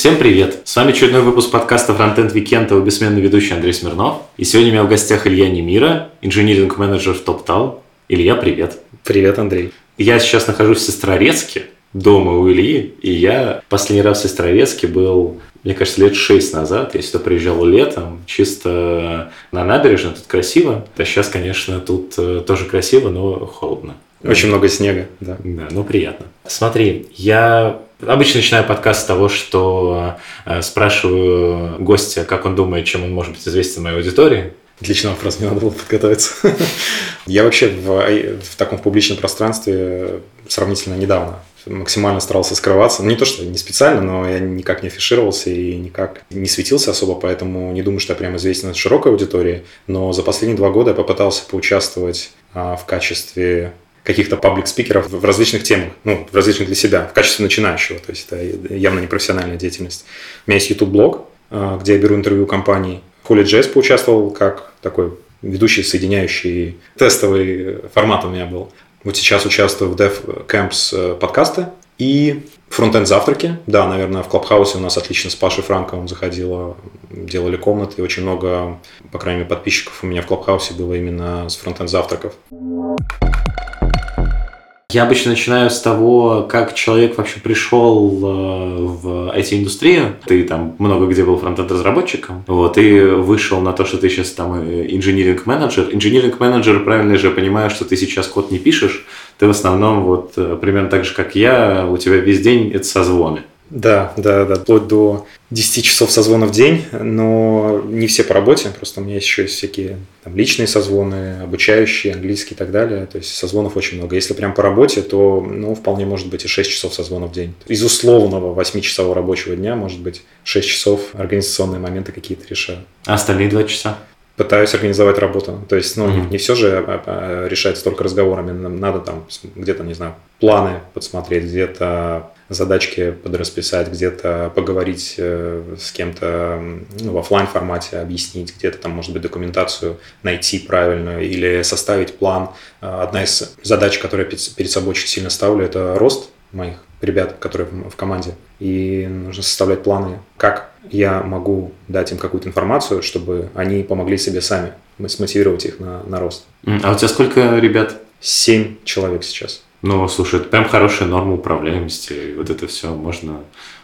Всем привет! С вами очередной выпуск подкаста Frontend Weekend, его бессменный ведущий Андрей Смирнов. И сегодня у меня в гостях Илья Немира, инжиниринг-менеджер в TopTal. Илья, привет! Привет, Андрей! Я сейчас нахожусь в Сестрорецке, дома у Ильи, и я последний раз в Сестрорецке был, мне кажется, лет шесть назад. Я сюда приезжал летом, чисто на набережной, тут красиво. А сейчас, конечно, тут э, тоже красиво, но холодно. Очень много снега, да. Да, ну приятно. Смотри, я Обычно начинаю подкаст с того, что э, спрашиваю гостя, как он думает, чем он может быть известен моей аудитории. Отличный вопрос, мне надо было подготовиться. Я вообще в, в таком публичном пространстве сравнительно недавно максимально старался скрываться. Не то, что не специально, но я никак не афишировался и никак не светился особо, поэтому не думаю, что я прям известен широкой аудитории. Но за последние два года я попытался поучаствовать а, в качестве каких-то паблик-спикеров в различных темах, ну, в различных для себя, в качестве начинающего, то есть это явно не профессиональная деятельность. У меня есть YouTube-блог, а, где я беру интервью компаний. В Holy.js поучаствовал как такой ведущий, соединяющий, тестовый формат у меня был. Вот сейчас участвую в Dev Camps э, подкаста и фронтенд завтраки. Да, наверное, в Клабхаусе у нас отлично с Пашей Франковым заходило, делали комнаты. И очень много, по крайней мере, подписчиков у меня в Клабхаусе было именно с фронтенд завтраков. Я обычно начинаю с того, как человек вообще пришел э, в IT-индустрию. Ты там много где был фронтенд-разработчиком, вот, и вышел на то, что ты сейчас там э, инжиниринг-менеджер. Инжиниринг-менеджер, правильно же понимаю, что ты сейчас код не пишешь, ты в основном вот э, примерно так же, как я, у тебя весь день это созвоны. Да, да, да, вплоть до 10 часов созвона в день, но не все по работе, просто у меня есть еще всякие там, личные созвоны, обучающие, английский и так далее, то есть созвонов очень много. Если прям по работе, то ну, вполне может быть и 6 часов созвона в день. Из условного 8-часового рабочего дня может быть 6 часов организационные моменты какие-то решаю. А остальные 2 часа? Пытаюсь организовать работу. То есть, ну, mm-hmm. не, не все же а, а, решается только разговорами. Нам надо там где-то, не знаю, планы подсмотреть, где-то задачки подрасписать, где-то поговорить э, с кем-то ну, в офлайн формате, объяснить, где-то там, может быть, документацию найти правильную или составить план. Э, одна из задач, которую я перед собой очень сильно ставлю, это рост моих ребят, которые в команде. И нужно составлять планы, как я могу дать им какую-то информацию, чтобы они помогли себе сами, смотивировать их на, на рост. А у тебя сколько ребят? Семь человек сейчас. Ну, слушай, это прям хорошая норма управляемости. И вот это все можно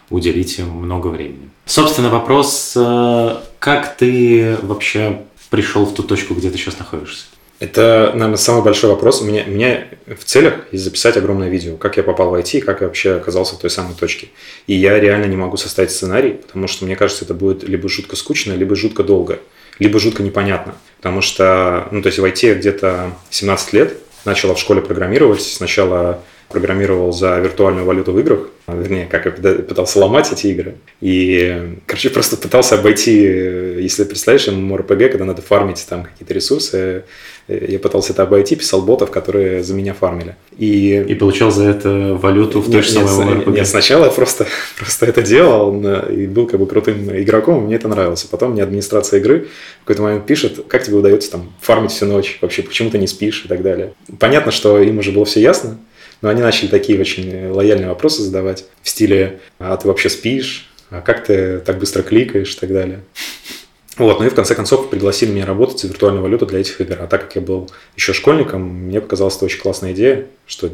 уделить им много времени. Собственно, вопрос, э, как ты вообще пришел в ту точку, где ты сейчас находишься? Это, наверное, самый большой вопрос. У меня, у меня в целях есть записать огромное видео, как я попал в IT, как я вообще оказался в той самой точке. И я реально не могу составить сценарий, потому что мне кажется, это будет либо жутко скучно, либо жутко долго, либо жутко непонятно. Потому что, ну, то есть в IT где-то 17 лет, начала в школе программировать. Сначала программировал за виртуальную валюту в играх, вернее, как я пытался ломать эти игры. И, короче, просто пытался обойти, если представляешь, MMORPG, когда надо фармить там какие-то ресурсы, я пытался это обойти, писал ботов, которые за меня фармили. И, и получал за это валюту в той же самой MMORPG? Нет, сначала я просто, просто это делал и был как бы крутым игроком, мне это нравилось. Потом мне администрация игры в какой-то момент пишет, как тебе удается там фармить всю ночь, вообще почему ты не спишь и так далее. Понятно, что им уже было все ясно, но они начали такие очень лояльные вопросы задавать в стиле «А ты вообще спишь? А как ты так быстро кликаешь?» и так далее. Вот, ну и в конце концов пригласили меня работать за виртуальную валюту для этих игр. А так как я был еще школьником, мне показалась это очень классная идея, что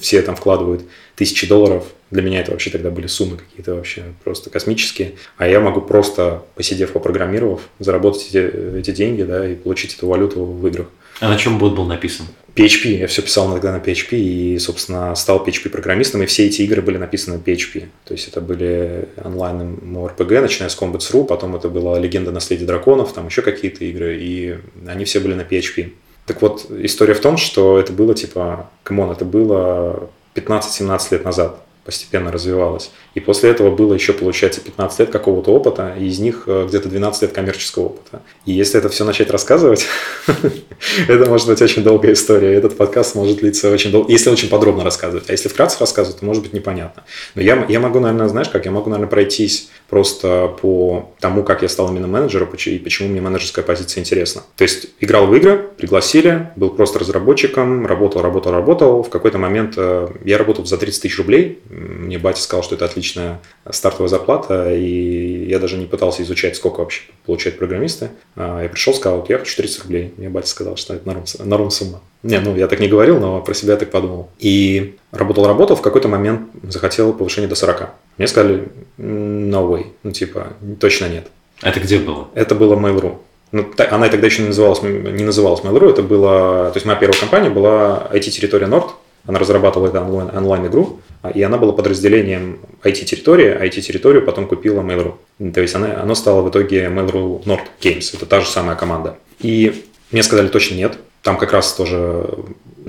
все там вкладывают тысячи долларов. Для меня это вообще тогда были суммы какие-то вообще просто космические. А я могу просто, посидев, попрограммировав, заработать эти, эти деньги, да, и получить эту валюту в играх. А на чем бот был написан? PHP. Я все писал иногда на PHP и, собственно, стал PHP-программистом, и все эти игры были написаны на PHP. То есть это были онлайн RPG, начиная с Combats.ru, потом это была «Легенда наследия драконов», там еще какие-то игры, и они все были на PHP. Так вот, история в том, что это было типа, come on, это было 15-17 лет назад. Постепенно развивалась. И после этого было еще, получается, 15 лет какого-то опыта, и из них э, где-то 12 лет коммерческого опыта. И если это все начать рассказывать, это может быть очень долгая история. Этот подкаст может длиться очень долго, если очень подробно рассказывать. А если вкратце рассказывать, то может быть непонятно. Но я, я могу, наверное, знаешь как, я могу, наверное, пройтись просто по тому, как я стал именно менеджером и почему мне менеджерская позиция интересна. То есть играл в игры, пригласили, был просто разработчиком, работал, работал, работал. В какой-то момент э, я работал за 30 тысяч рублей. Мне батя сказал, что это отличная стартовая зарплата, и я даже не пытался изучать, сколько вообще получают программисты. А, я пришел, сказал, я хочу 30 рублей. Мне батя сказал, что это норм, норм сумма. Не, ну я так не говорил, но про себя так подумал. И работал-работал, в какой-то момент захотел повышение до 40. Мне сказали, no way, ну типа, точно нет. Это где было? Это было Mail.ru. Ну, она тогда еще не называлась, не называлась Mail.ru, это была, то есть моя первая компания была IT-территория Nord, она разрабатывала это онлайн, онлайн-игру, и она была подразделением IT-территории, а IT-территорию потом купила Mail.ru. То есть она, оно стало в итоге Mail.ru Nord Games, это та же самая команда. И мне сказали точно нет, там как раз тоже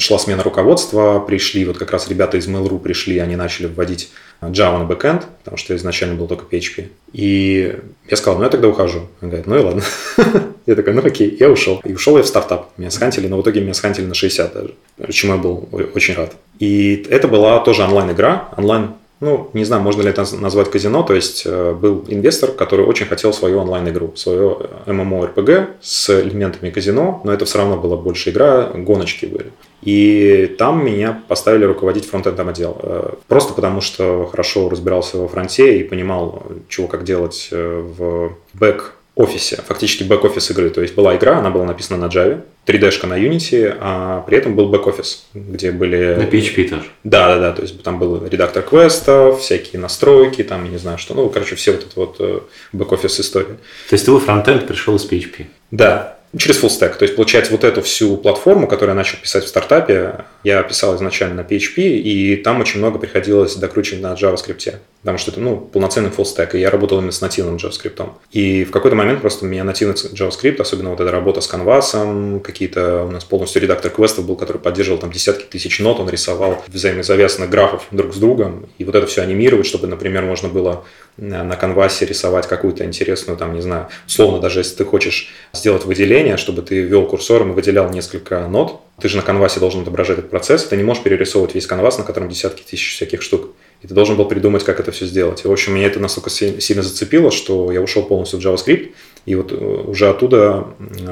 шла смена руководства, пришли, вот как раз ребята из Mail.ru пришли, они начали вводить Java на бэкэнд, потому что изначально был только PHP. И я сказал, ну я тогда ухожу. Он говорит, ну и ладно. Я такой, ну окей, я ушел. И ушел я в стартап. Меня схантили, но в итоге меня схантили на 60 даже, чему я был очень рад. И это была тоже онлайн-игра, онлайн ну, не знаю, можно ли это назвать казино, то есть э, был инвестор, который очень хотел свою онлайн-игру, свою MMORPG с элементами казино, но это все равно была больше игра, гоночки были. И там меня поставили руководить фронтендом отдел. Э, просто потому, что хорошо разбирался во фронте и понимал, чего как делать э, в бэк офисе, фактически бэк-офис игры. То есть была игра, она была написана на Java, 3D-шка на Unity, а при этом был бэк-офис, где были... На PHP тоже? Да, да, да, то есть там был редактор квестов, всякие настройки, там, я не знаю что, ну, короче, все вот это вот э, бэк-офис история. То есть ты твой фронтенд пришел из PHP? Да, через full stack. То есть, получается, вот эту всю платформу, которую я начал писать в стартапе, я писал изначально на PHP, и там очень много приходилось докручивать на JavaScript потому что это, ну, полноценный full stack, и я работал именно с нативным JavaScript. И в какой-то момент просто меня нативный JavaScript, особенно вот эта работа с канвасом, какие-то у нас полностью редактор квестов был, который поддерживал там десятки тысяч нот, он рисовал взаимозавязанных графов друг с другом, и вот это все анимировать, чтобы, например, можно было на canvas е рисовать какую-то интересную, там, не знаю, условно, даже если ты хочешь сделать выделение, чтобы ты ввел курсором и выделял несколько нот, ты же на канвасе должен отображать этот процесс, ты не можешь перерисовывать весь canvas, на котором десятки тысяч всяких штук. И ты должен был придумать, как это все сделать. И, в общем, меня это настолько сильно зацепило, что я ушел полностью в JavaScript, и вот э, уже оттуда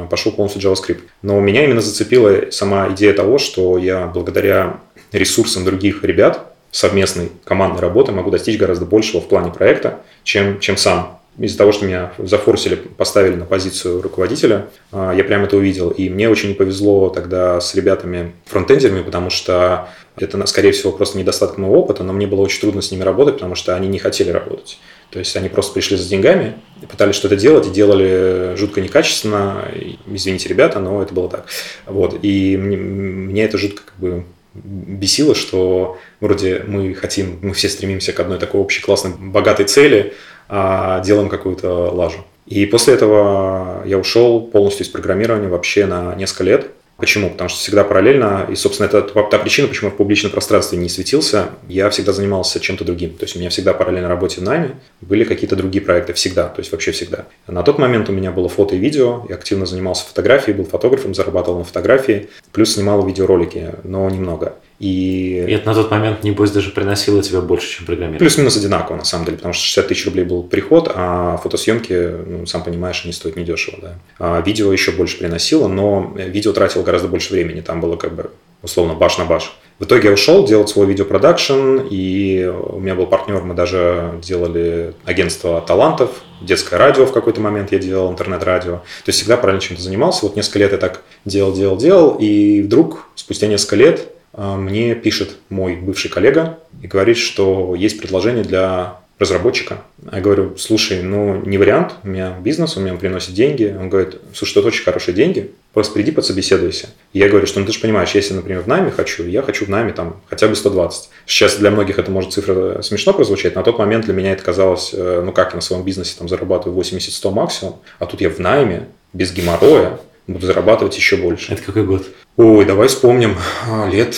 пошел полностью JavaScript. Но меня именно зацепила сама идея того, что я благодаря ресурсам других ребят, совместной командной работы могу достичь гораздо большего в плане проекта, чем, чем сам из-за того, что меня зафорсили, поставили на позицию руководителя, а, я прям это увидел. И мне очень не повезло тогда с ребятами фронтендерами, потому что это, скорее всего, просто недостаток моего опыта, но мне было очень трудно с ними работать, потому что они не хотели работать. То есть они просто пришли за деньгами, пытались что-то делать и делали жутко некачественно. Извините, ребята, но это было так. Вот. И мне, меня это жутко как бы бесило, что вроде мы хотим, мы все стремимся к одной такой общей классной, богатой цели, а делаем какую-то лажу. И после этого я ушел полностью из программирования вообще на несколько лет. Почему? Потому что всегда параллельно, и, собственно, это та причина, почему я в публичном пространстве не светился, я всегда занимался чем-то другим. То есть у меня всегда параллельно работе в найме были какие-то другие проекты, всегда, то есть вообще всегда. На тот момент у меня было фото и видео, я активно занимался фотографией, был фотографом, зарабатывал на фотографии, плюс снимал видеоролики, но немного. И... и это на тот момент, небось, даже приносило тебе больше, чем программирование. Плюс-минус одинаково, на самом деле, потому что 60 тысяч рублей был приход, а фотосъемки, ну, сам понимаешь, они стоят недешево. Да. А видео еще больше приносило, но видео тратило гораздо больше времени, там было как бы условно баш на баш. В итоге я ушел делать свой видеопродакшн, и у меня был партнер, мы даже делали агентство талантов, детское радио в какой-то момент я делал, интернет-радио. То есть всегда параллельно чем-то занимался. Вот несколько лет я так делал, делал, делал, и вдруг спустя несколько лет мне пишет мой бывший коллега и говорит, что есть предложение для разработчика. Я говорю, слушай, ну не вариант, у меня бизнес, у меня приносит деньги. Он говорит, слушай, это очень хорошие деньги, просто приди подсобеседуйся. И я говорю, что ну ты же понимаешь, если, например, в найме хочу, я хочу в найме там хотя бы 120. Сейчас для многих это может цифра смешно прозвучать, на тот момент для меня это казалось, э, ну как я на своем бизнесе там зарабатываю 80-100 максимум, а тут я в найме, без геморроя, буду зарабатывать еще больше. Это какой год? Ой, давай вспомним. А, лет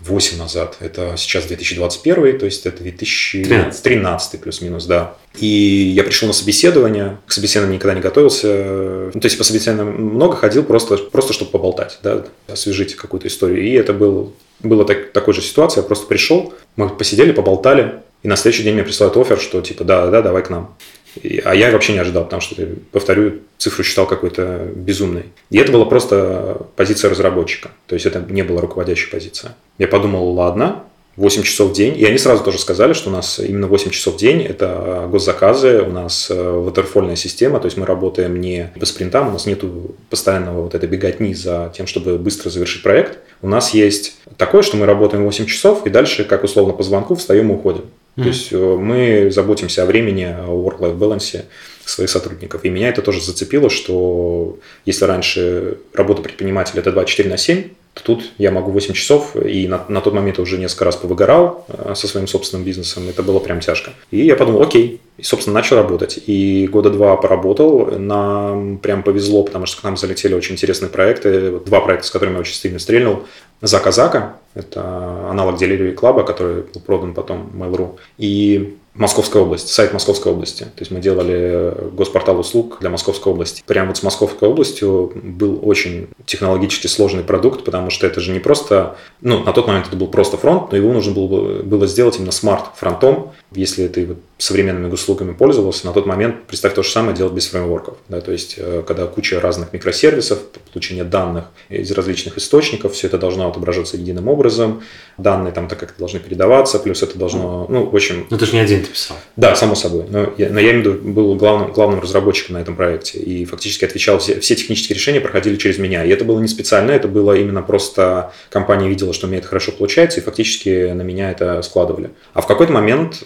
8 назад. Это сейчас 2021, то есть это 2013 плюс-минус, да. И я пришел на собеседование, к собеседованию никогда не готовился. Ну, то есть по собеседованию много ходил просто, просто чтобы поболтать, да, освежить какую-то историю. И это был, была так, такой же ситуация, я просто пришел, мы посидели, поболтали, и на следующий день мне присылают офер, что типа да, да, давай к нам. А я вообще не ожидал, потому что, повторю, цифру считал какой-то безумной. И это была просто позиция разработчика. То есть это не была руководящая позиция. Я подумал, ладно, 8 часов в день. И они сразу тоже сказали, что у нас именно 8 часов в день – это госзаказы, у нас ватерфольная система, то есть мы работаем не по спринтам, у нас нет постоянного вот этой беготни за тем, чтобы быстро завершить проект. У нас есть такое, что мы работаем 8 часов, и дальше, как условно по звонку, встаем и уходим. Mm-hmm. То есть э, мы заботимся о времени, о work-life balance своих сотрудников. И меня это тоже зацепило, что если раньше работа предпринимателя это 24 на 7, то тут я могу 8 часов, и на, на тот момент я уже несколько раз повыгорал э, со своим собственным бизнесом, это было прям тяжко. И я подумал, окей, и, собственно, начал работать. И года два поработал, нам прям повезло, потому что к нам залетели очень интересные проекты, два проекта, с которыми я очень сильно стрельнул. Зака Зака, это аналог Delivery Club, который был продан потом Mail.ru. И Московская область, сайт Московской области. То есть мы делали госпортал услуг для Московской области. Прямо вот с Московской областью был очень технологически сложный продукт, потому что это же не просто, ну, на тот момент это был просто фронт, но его нужно было, было сделать именно smart- фронтом. Если ты вот современными услугами пользовался, на тот момент, представь то же самое, делать без фреймворков. Да, то есть, э, когда куча разных микросервисов, получение данных из различных источников, все это должно отображаться единым образом, данные там так как должны передаваться, плюс это должно, ну, в общем... Ну, ты же не один ты писал. Да, само собой. Но я, но я имею в виду, был главным, главным разработчиком на этом проекте и фактически отвечал, все, все технические решения проходили через меня. И это было не специально, это было именно просто компания видела, что у меня это хорошо получается, и фактически на меня это складывали. А в какой-то момент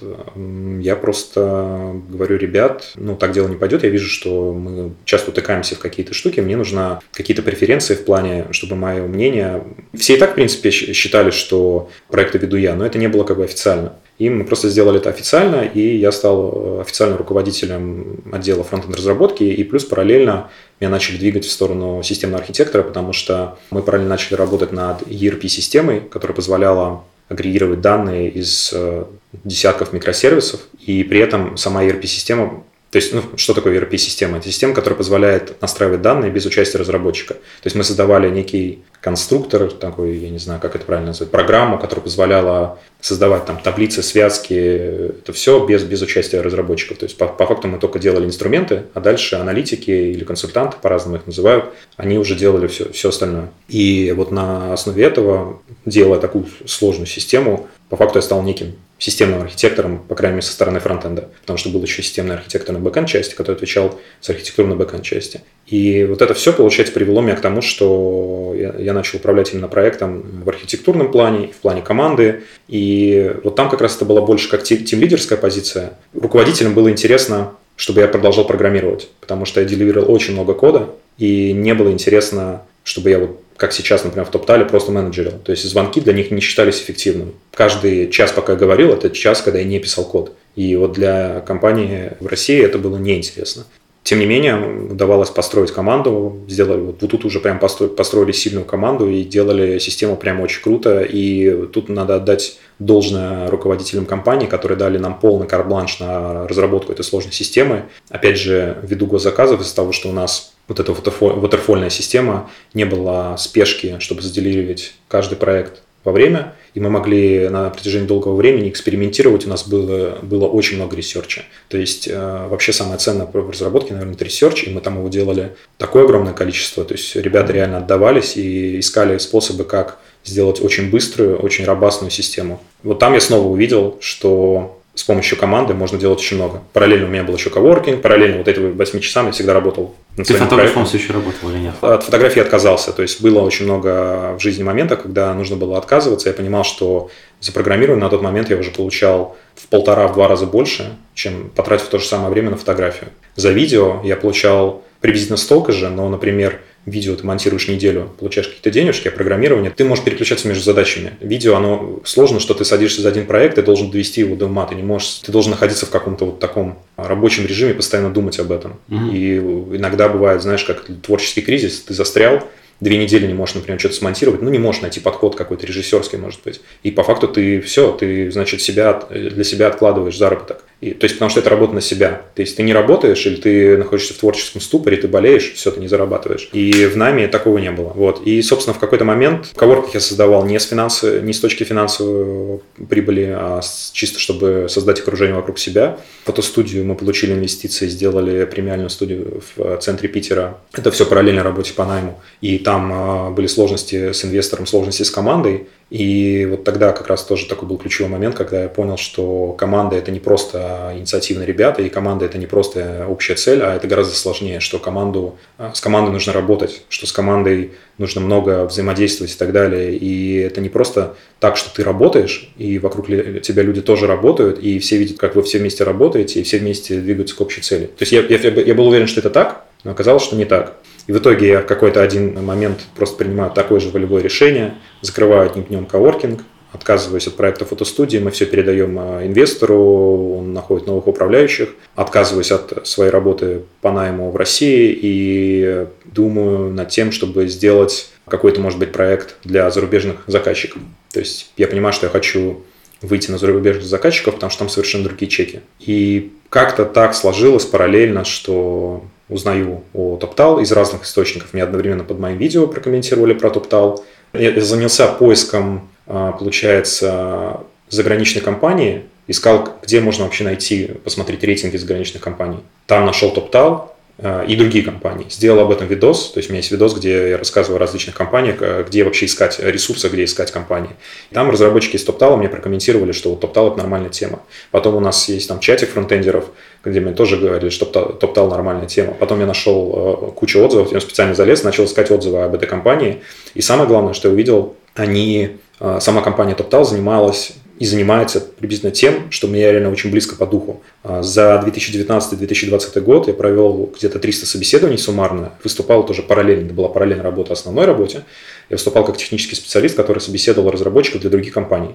я просто говорю, ребят, ну так дело не пойдет, я вижу, что мы часто утыкаемся в какие-то штуки, мне нужно какие-то преференции в плане, чтобы мое мнение... Все и так, в принципе, считали, что проекты веду я, но это не было как бы официально. И мы просто сделали это официально, и я стал э, официальным руководителем отдела фронтенд разработки, и плюс параллельно меня начали двигать в сторону системного архитектора, потому что мы параллельно начали работать над ERP-системой, которая позволяла агрегировать данные из э, десятков микросервисов, и при этом сама ERP-система то есть, ну, что такое ERP-система? Это система, которая позволяет настраивать данные без участия разработчика. То есть мы создавали некий конструктор, такой, я не знаю, как это правильно назвать, программу, которая позволяла создавать там таблицы, связки, это все без, без участия разработчиков. То есть по, по факту мы только делали инструменты, а дальше аналитики или консультанты, по-разному их называют, они уже делали все, все остальное. И вот на основе этого, делая такую сложную систему, по факту я стал неким системным архитектором, по крайней мере, со стороны фронтенда, потому что был еще системный архитектор на бэкэнд части, который отвечал за архитектуру на бэкэнд части. И вот это все, получается, привело меня к тому, что я, я начал управлять именно проектом в архитектурном плане, в плане команды. И вот там как раз это была больше как тим-лидерская позиция. Руководителям было интересно, чтобы я продолжал программировать, потому что я деливировал очень много кода, и не было интересно, чтобы я вот как сейчас, например, в Toptal е, просто менеджерил. То есть звонки для них не считались эффективным. Каждый час, пока я говорил, это час, когда я не писал код. И вот для компании в России это было неинтересно. Тем не менее, удавалось построить команду, сделали, вот тут уже прям построили сильную команду и делали систему прям очень круто. И тут надо отдать должное руководителям компании, которые дали нам полный карт-бланш на разработку этой сложной системы. Опять же, ввиду госзаказов из-за того, что у нас вот эта waterfall система, не было спешки, чтобы заделивировать каждый проект во время, и мы могли на протяжении долгого времени экспериментировать, у нас было, было очень много research а. То есть э, вообще самое ценное в разработке, наверное, это research, и мы там его делали такое огромное количество, то есть ребята реально отдавались и искали способы, как сделать очень быструю, очень робастную систему. Вот там я снова увидел, что с помощью команды можно делать очень много. Параллельно у меня был еще коворкинг, параллельно вот эти 8 часам я всегда работал Ты фотографом все еще работал или нет? От фотографии отказался. То есть было очень много в жизни моментов, когда нужно было отказываться. Я понимал, что за программирование на тот момент я уже получал в полтора-два раза больше, чем потратив то же самое время на фотографию. За видео я получал приблизительно столько же, но, например, видео ты монтируешь неделю, получаешь какие-то денежки, а программирование, ты можешь переключаться между задачами. Видео, оно сложно, что ты садишься за один проект, ты должен довести его до ума, ты не можешь, ты должен находиться в каком-то вот таком рабочем режиме, постоянно думать об этом. Угу. И иногда бывает, знаешь, как творческий кризис, ты застрял, две недели не можешь, например, что-то смонтировать, ну, не можешь найти подход какой-то режиссерский, может быть. И по факту ты все, ты, значит, себя, для себя откладываешь заработок. И, то есть, потому что это работа на себя. То есть, ты не работаешь, или ты находишься в творческом ступоре, ты болеешь, все, ты не зарабатываешь. И в нами такого не было. Вот. И, собственно, в какой-то момент коворкинг я создавал не с, финансы, не с точки финансовой прибыли, а чисто чтобы создать окружение вокруг себя. Фотостудию мы получили инвестиции, сделали премиальную студию в центре Питера. Это все параллельно работе по найму. И там а, были сложности с инвестором, сложности с командой. И вот тогда как раз тоже такой был ключевой момент, когда я понял, что команда это не просто инициативные ребята, и команда это не просто общая цель, а это гораздо сложнее, что команду, с командой нужно работать, что с командой нужно много взаимодействовать и так далее. И это не просто так, что ты работаешь, и вокруг тебя люди тоже работают, и все видят, как вы все вместе работаете, и все вместе двигаются к общей цели. То есть я, я, я был уверен, что это так, но оказалось, что не так. И в итоге я в какой-то один момент просто принимаю такое же волевое решение, закрываю одним днем коворкинг, отказываюсь от проекта фотостудии, мы все передаем а, инвестору, он находит новых управляющих, отказываюсь от своей работы по найму в России и думаю над тем, чтобы сделать какой-то, может быть, проект для зарубежных заказчиков. То есть я понимаю, что я хочу выйти на зарубежных заказчиков, потому что там совершенно другие чеки. И как-то так сложилось параллельно, что узнаю о TopTal из разных источников. Мне одновременно под моим видео прокомментировали про TopTal. Я занялся поиском, а, получается, заграничной компании, искал, где можно вообще найти, посмотреть рейтинги заграничных компаний. Там нашел а, и другие компании. Сделал об этом видос, то есть у меня есть видос, где я рассказываю о различных компаниях, а, где вообще искать ресурсы, где искать компании. там разработчики из TopTal мне прокомментировали, что вот TopTal это нормальная тема. Потом у нас есть там чатик фронтендеров, где мне тоже говорили, что TopTal нормальная тема. Потом я нашел э, кучу отзывов, я специально залез, начал искать отзывы об этой компании. И самое главное, что я увидел, они, э, сама компания TopTal занималась и занимается приблизительно тем, что мне реально очень близко по духу. А, за 2019-2020 год я провел где-то 300 собеседований суммарно, выступал тоже параллельно, это была параллельная работа основной работе. Я выступал как технический специалист, который собеседовал разработчиков для других компаний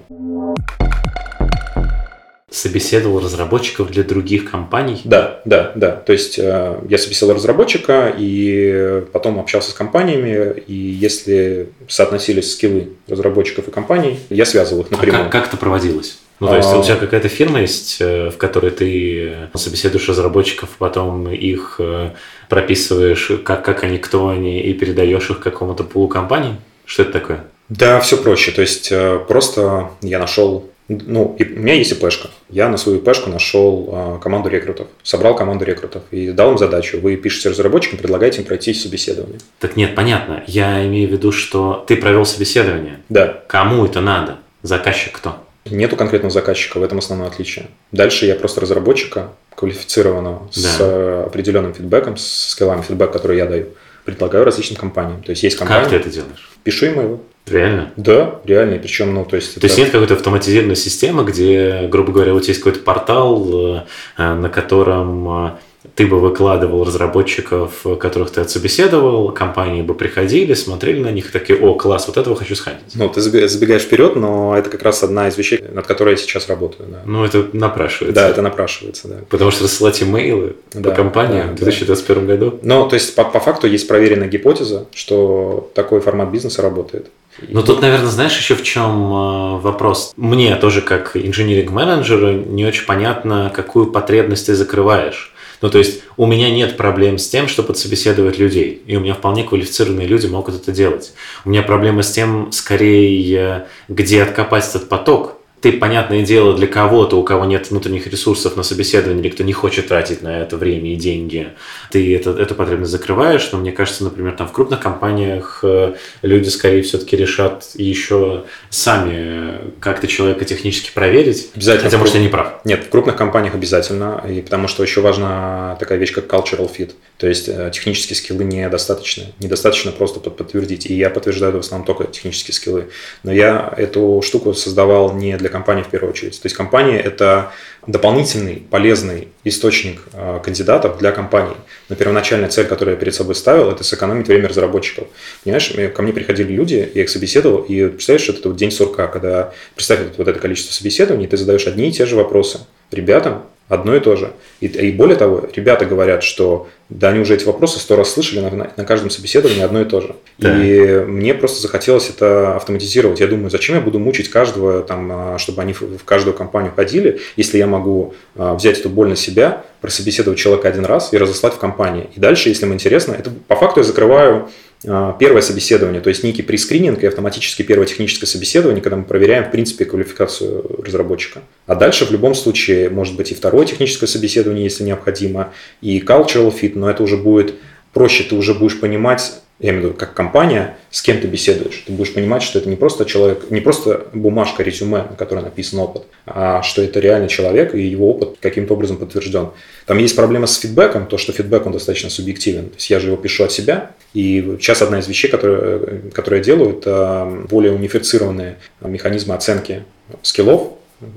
собеседовал разработчиков для других компаний? Да, да, да. То есть э, я собеседовал разработчика и потом общался с компаниями, и если соотносились скиллы разработчиков и компаний, я связывал их напрямую. А как, как это проводилось? Ну, то есть а... у тебя какая-то фирма есть, э, в которой ты собеседуешь разработчиков, потом их э, прописываешь, как, как они, кто они, и передаешь их какому-то пулу компаний? Что это такое? Да, все проще. То есть просто я нашел ну, и у меня есть ИПшка. Я на свою ИПшку нашел а, команду рекрутов, собрал команду рекрутов и дал им задачу. Вы пишете разработчикам, предлагаете им пройти собеседование. Так нет, понятно. Я имею в виду, что ты провел собеседование. Да. Кому это надо? Заказчик кто? Нету конкретного заказчика, в этом основное отличие. Дальше я просто разработчика, квалифицированного, да. с определенным фидбэком, с скиллами фидбэк, который я даю, предлагаю различным компаниям. То есть есть компания. Как ты это делаешь? Пишу им его. Реально? Да, реально. Причем, ну, то есть... То это... есть нет какой-то автоматизированной системы, где, грубо говоря, вот есть какой-то портал, э, на котором э, ты бы выкладывал разработчиков, которых ты отсобеседовал, компании бы приходили, смотрели на них и такие, о, класс, вот этого хочу сходить. Ну, ты забегаешь вперед, но это как раз одна из вещей, над которой я сейчас работаю. Да. Ну, это напрашивается. Да, это напрашивается, да. Потому что рассылать имейлы да, по компаниям да, в 2021 да. году. Ну, то есть, по, по факту есть проверенная гипотеза, что такой формат бизнеса работает. Ну, тут, наверное, знаешь, еще в чем э, вопрос. Мне тоже, как инжиниринг-менеджеру, не очень понятно, какую потребность ты закрываешь. Ну, то есть у меня нет проблем с тем, чтобы подсобеседовать людей. И у меня вполне квалифицированные люди могут это делать. У меня проблема с тем, скорее, где откопать этот поток, ты, понятное дело, для кого-то, у кого нет внутренних ресурсов на собеседование, или кто не хочет тратить на это время и деньги, ты это, эту потребность закрываешь, но мне кажется, например, там в крупных компаниях э, люди скорее все-таки решат еще сами как-то человека технически проверить. Обязательно. Хотя, может, я не прав. Нет, в крупных компаниях обязательно, и потому что еще важна такая вещь, как cultural fit. То есть э, технические скиллы недостаточно. Недостаточно просто подтвердить. И я подтверждаю в основном только технические скиллы. Но я эту штуку создавал не для компании в первую очередь. То есть компания – это дополнительный полезный источник э, кандидатов для компании. Но первоначальная цель, которую я перед собой ставил, это сэкономить время разработчиков. Понимаешь, ко мне приходили люди, я их собеседовал, и представляешь, что это вот день сурка, когда представь вот это количество собеседований, ты задаешь одни и те же вопросы ребятам, одно и то же. И, и более того, ребята говорят, что да, они уже эти вопросы сто раз слышали на, на, на каждом собеседовании одно и то же. Да. И мне просто захотелось это автоматизировать. Я думаю, зачем я буду мучить каждого, там, а, чтобы они в каждую компанию ходили, если я могу а, взять эту боль на себя, прособеседовать человека один раз и разослать в компании. И дальше, если им интересно, это по факту я закрываю а, первое собеседование, то есть некий прескрининг и автоматически первое техническое собеседование, когда мы проверяем, в принципе, квалификацию разработчика. А дальше в любом случае может быть и второе техническое собеседование, если необходимо, и cultural fit, но это уже будет проще, ты уже будешь понимать, я имею в виду, как компания, с кем ты беседуешь. Ты будешь понимать, что это не просто человек, не просто бумажка, резюме, на которой написан опыт, а что это реальный человек, и его опыт каким-то образом подтвержден. Там есть проблема с фидбэком, то, что фидбэк, он достаточно субъективен. То есть я же его пишу от себя, и сейчас одна из вещей, которые, которые я делаю, это более унифицированные механизмы оценки скиллов,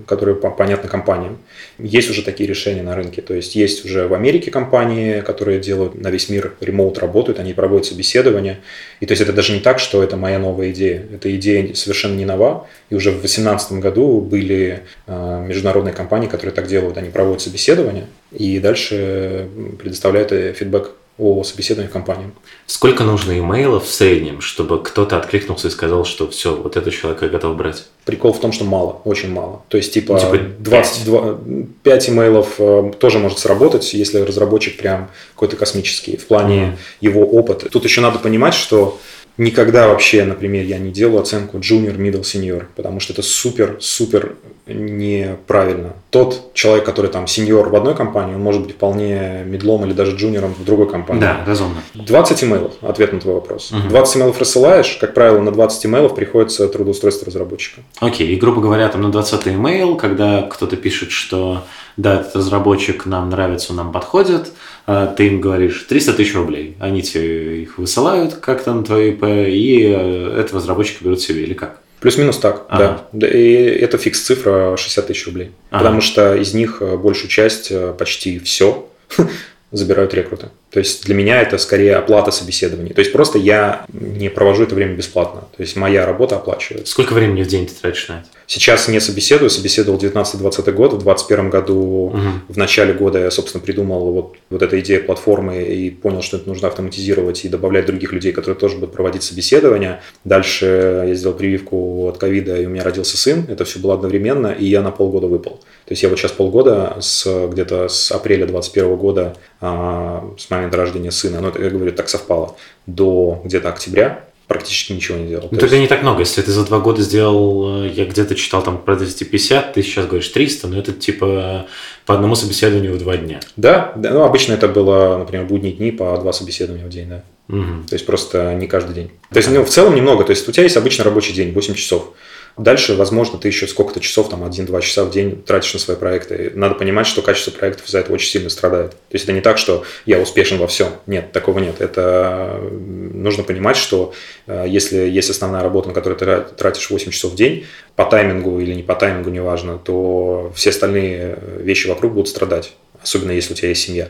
которые понятны компаниям. Есть уже такие решения на рынке. То есть есть уже в Америке компании, которые делают на весь мир ремоут работают, они проводят собеседования. И то есть это даже не так, что это моя новая идея. Эта идея совершенно не нова. И уже в 2018 году были э, международные компании, которые так делают. Они проводят собеседования и дальше предоставляют э, фидбэк о собеседовании компаниям. Сколько нужно имейлов в среднем, чтобы кто-то откликнулся и сказал, что все, вот этот человек я готов брать? Прикол в том, что мало, очень мало. То есть, типа, типа 22, 5 имейлов э, тоже может сработать, если разработчик прям какой-то космический в плане mm. его опыта. Тут еще надо понимать, что Никогда вообще, например, я не делаю оценку junior, middle, senior, потому что это супер-супер неправильно. Тот человек, который там сеньор в одной компании, он может быть вполне медлом или даже джуниором в другой компании. Да, разумно. 20 имейлов, ответ на твой вопрос. Угу. 20 имейлов рассылаешь, как правило, на 20 имейлов приходится трудоустройство разработчика. Окей, и грубо говоря, там на 20 имейл, когда кто-то пишет, что да, этот разработчик нам нравится, он нам подходит, а ты им говоришь 300 тысяч рублей. Они тебе их высылают как-то на твой ИП, и э, этого разработчика берут себе, или как? Плюс-минус так, ага. да. И это фикс-цифра 60 тысяч рублей. Ага. Потому что из них э, большую часть, э, почти все, забирают рекруты. То есть для меня это скорее оплата собеседований. То есть просто я не провожу это время бесплатно. То есть моя работа оплачивается. Сколько времени в день ты тратишь на это? Сейчас не собеседую, собеседовал 19-20 год. В 2021 году, угу. в начале года я, собственно, придумал вот, вот эту идею платформы и понял, что это нужно автоматизировать и добавлять других людей, которые тоже будут проводить собеседования. Дальше я сделал прививку от ковида, и у меня родился сын. Это все было одновременно, и я на полгода выпал. То есть я вот сейчас полгода, с, где-то с апреля 2021 года, а, с момента рождения сына, ну, это, я говорю, так совпало, до где-то октября, практически ничего не делал. Ну, тогда есть... не так много. Если ты за два года сделал, э, я где-то читал там про 250, ты сейчас говоришь 300, но это типа по одному собеседованию в два дня. Да, да ну обычно это было, например, будние дни по два собеседования в день, да. Угу. То есть просто не каждый день. То есть ну, в целом немного. То есть у тебя есть обычно рабочий день, 8 часов. Дальше, возможно, ты еще сколько-то часов, там, 1-2 часа в день тратишь на свои проекты. Надо понимать, что качество проектов за это очень сильно страдает. То есть это не так, что я успешен во всем. Нет, такого нет. Это нужно понимать, что э, если есть основная работа, на которую ты тратишь 8 часов в день, по таймингу или не по таймингу, неважно, то все остальные вещи вокруг будут страдать, особенно если у тебя есть семья.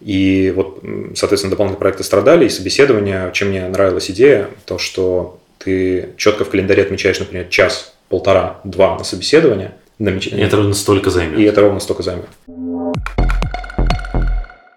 И вот, соответственно, дополнительные проекты страдали, и собеседование, чем мне нравилась идея, то, что ты четко в календаре отмечаешь, например, час, полтора, два на собеседование. Намеч... И это ровно столько займет. И это ровно столько займет.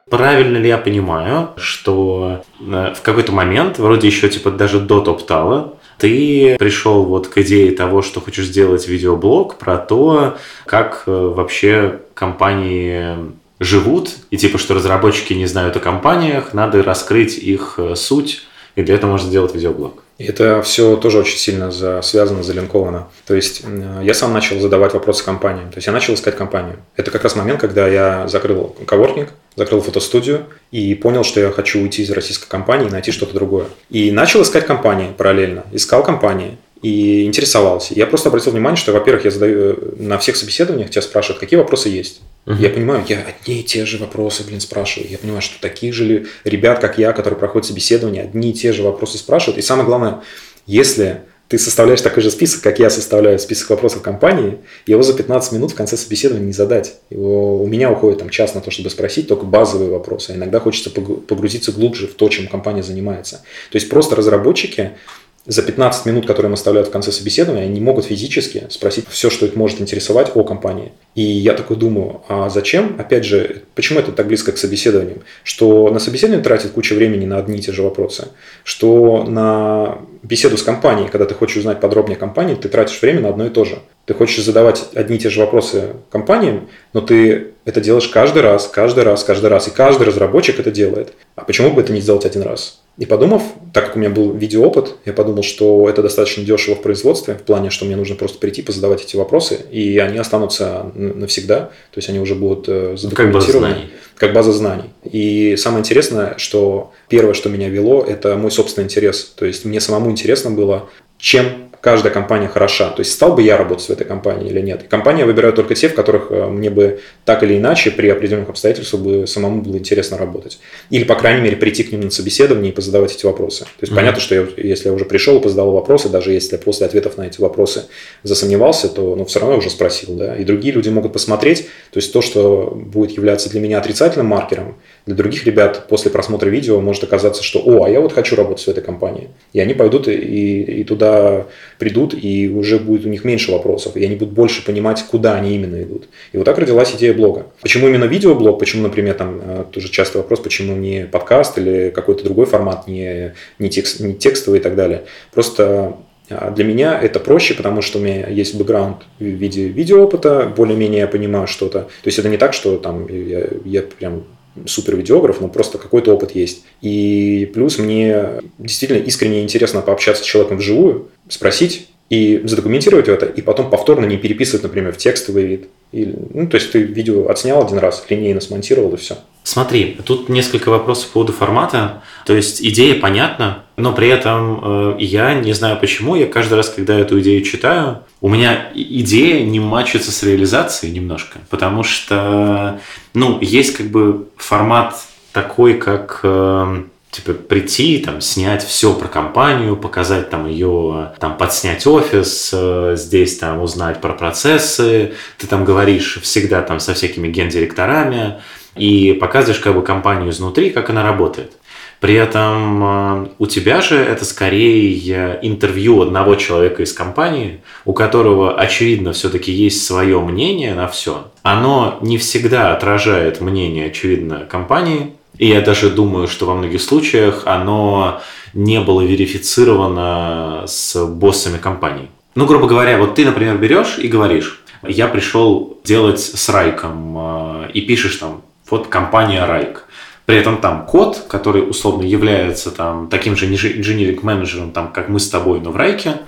Правильно ли я понимаю, что э, в какой-то момент, вроде еще типа даже до топ-тала, ты пришел вот к идее того, что хочешь сделать видеоблог про то, как э, вообще компании живут, и типа, что разработчики не знают о компаниях, надо раскрыть их э, суть, и для этого можно сделать видеоблог. Это все тоже очень сильно за, связано, залинковано. То есть я сам начал задавать вопросы компаниям. То есть я начал искать компанию. Это как раз момент, когда я закрыл коворкинг, закрыл фотостудию и понял, что я хочу уйти из российской компании и найти что-то другое. И начал искать компании параллельно. Искал компании и интересовался. Я просто обратил внимание, что, во-первых, я задаю э, на всех собеседованиях, тебя спрашивают, какие вопросы есть. Uh-huh. Я понимаю, я одни и те же вопросы, блин, спрашиваю. Я понимаю, что такие же ребят, как я, которые проходят собеседование, одни и те же вопросы спрашивают. И самое главное, если ты составляешь такой же список, как я составляю список вопросов компании, его за 15 минут в конце собеседования не задать. Его, у меня уходит там час на то, чтобы спросить только базовые вопросы. А иногда хочется погрузиться глубже в то, чем компания занимается. То есть просто разработчики за 15 минут, которые им оставляют в конце собеседования, они могут физически спросить все, что их может интересовать о компании. И я такой думаю, а зачем? Опять же, почему это так близко к собеседованиям? Что на собеседование тратит куча времени на одни и те же вопросы, что на беседу с компанией, когда ты хочешь узнать подробнее о компании, ты тратишь время на одно и то же. Ты хочешь задавать одни и те же вопросы компаниям, но ты это делаешь каждый раз, каждый раз, каждый раз. И каждый разработчик это делает. А почему бы это не сделать один раз? И подумав, так как у меня был видеоопыт, я подумал, что это достаточно дешево в производстве, в плане, что мне нужно просто прийти, позадавать эти вопросы, и они останутся навсегда, то есть они уже будут э, задокументированы. Как база знаний. Как база знаний. И самое интересное, что первое, что меня вело, это мой собственный интерес. То есть мне самому интересно было, чем каждая компания хороша. То есть стал бы я работать в этой компании или нет. И компания выбираю только те, в которых э, мне бы так или иначе при определенных обстоятельствах бы самому было интересно работать. Или, по крайней мере, прийти к ним на собеседование и позадавать эти вопросы. То есть mm-hmm. понятно, что я, если я уже пришел и позадал вопросы, даже если после ответов на эти вопросы засомневался, то ну, все равно я уже спросил. Да? И другие люди могут посмотреть. То есть то, что будет являться для меня отрицательным маркером, для других ребят после просмотра видео может оказаться, что «О, а я вот хочу работать в этой компании». И они пойдут и, и туда придут, и уже будет у них меньше вопросов, и они будут больше понимать, куда они именно идут. И вот так родилась идея блога. Почему именно видеоблог? Почему, например, там э, тоже частый вопрос, почему не подкаст или какой-то другой формат, не, не, текст, не текстовый и так далее. Просто а, для меня это проще, потому что у меня есть бэкграунд в виде видеоопыта, более-менее я понимаю что-то. То есть это не так, что там я, я прям супер видеограф, но просто какой-то опыт есть. И плюс мне действительно искренне интересно пообщаться с человеком вживую, спросить и задокументировать это, и потом повторно не переписывать, например, в текстовый вид. Или, ну, то есть ты видео отснял один раз, линейно смонтировал и все. Смотри, тут несколько вопросов по поводу формата. То есть идея понятна, но при этом э, я не знаю почему, я каждый раз, когда эту идею читаю, у меня идея не мачится с реализацией немножко, потому что, ну, есть как бы формат такой, как э, типа прийти, там, снять все про компанию, показать там ее, там, подснять офис, э, здесь там узнать про процессы, ты там говоришь всегда там со всякими гендиректорами и показываешь как бы компанию изнутри, как она работает. При этом э, у тебя же это скорее интервью одного человека из компании, у которого, очевидно, все-таки есть свое мнение на все. Оно не всегда отражает мнение, очевидно, компании, и я даже думаю, что во многих случаях оно не было верифицировано с боссами компании. Ну, грубо говоря, вот ты, например, берешь и говоришь, я пришел делать с Райком, э, и пишешь там, вот компания Райк. При этом там код, который условно является там таким же инженеринг менеджером, там, как мы с тобой, но в Райке,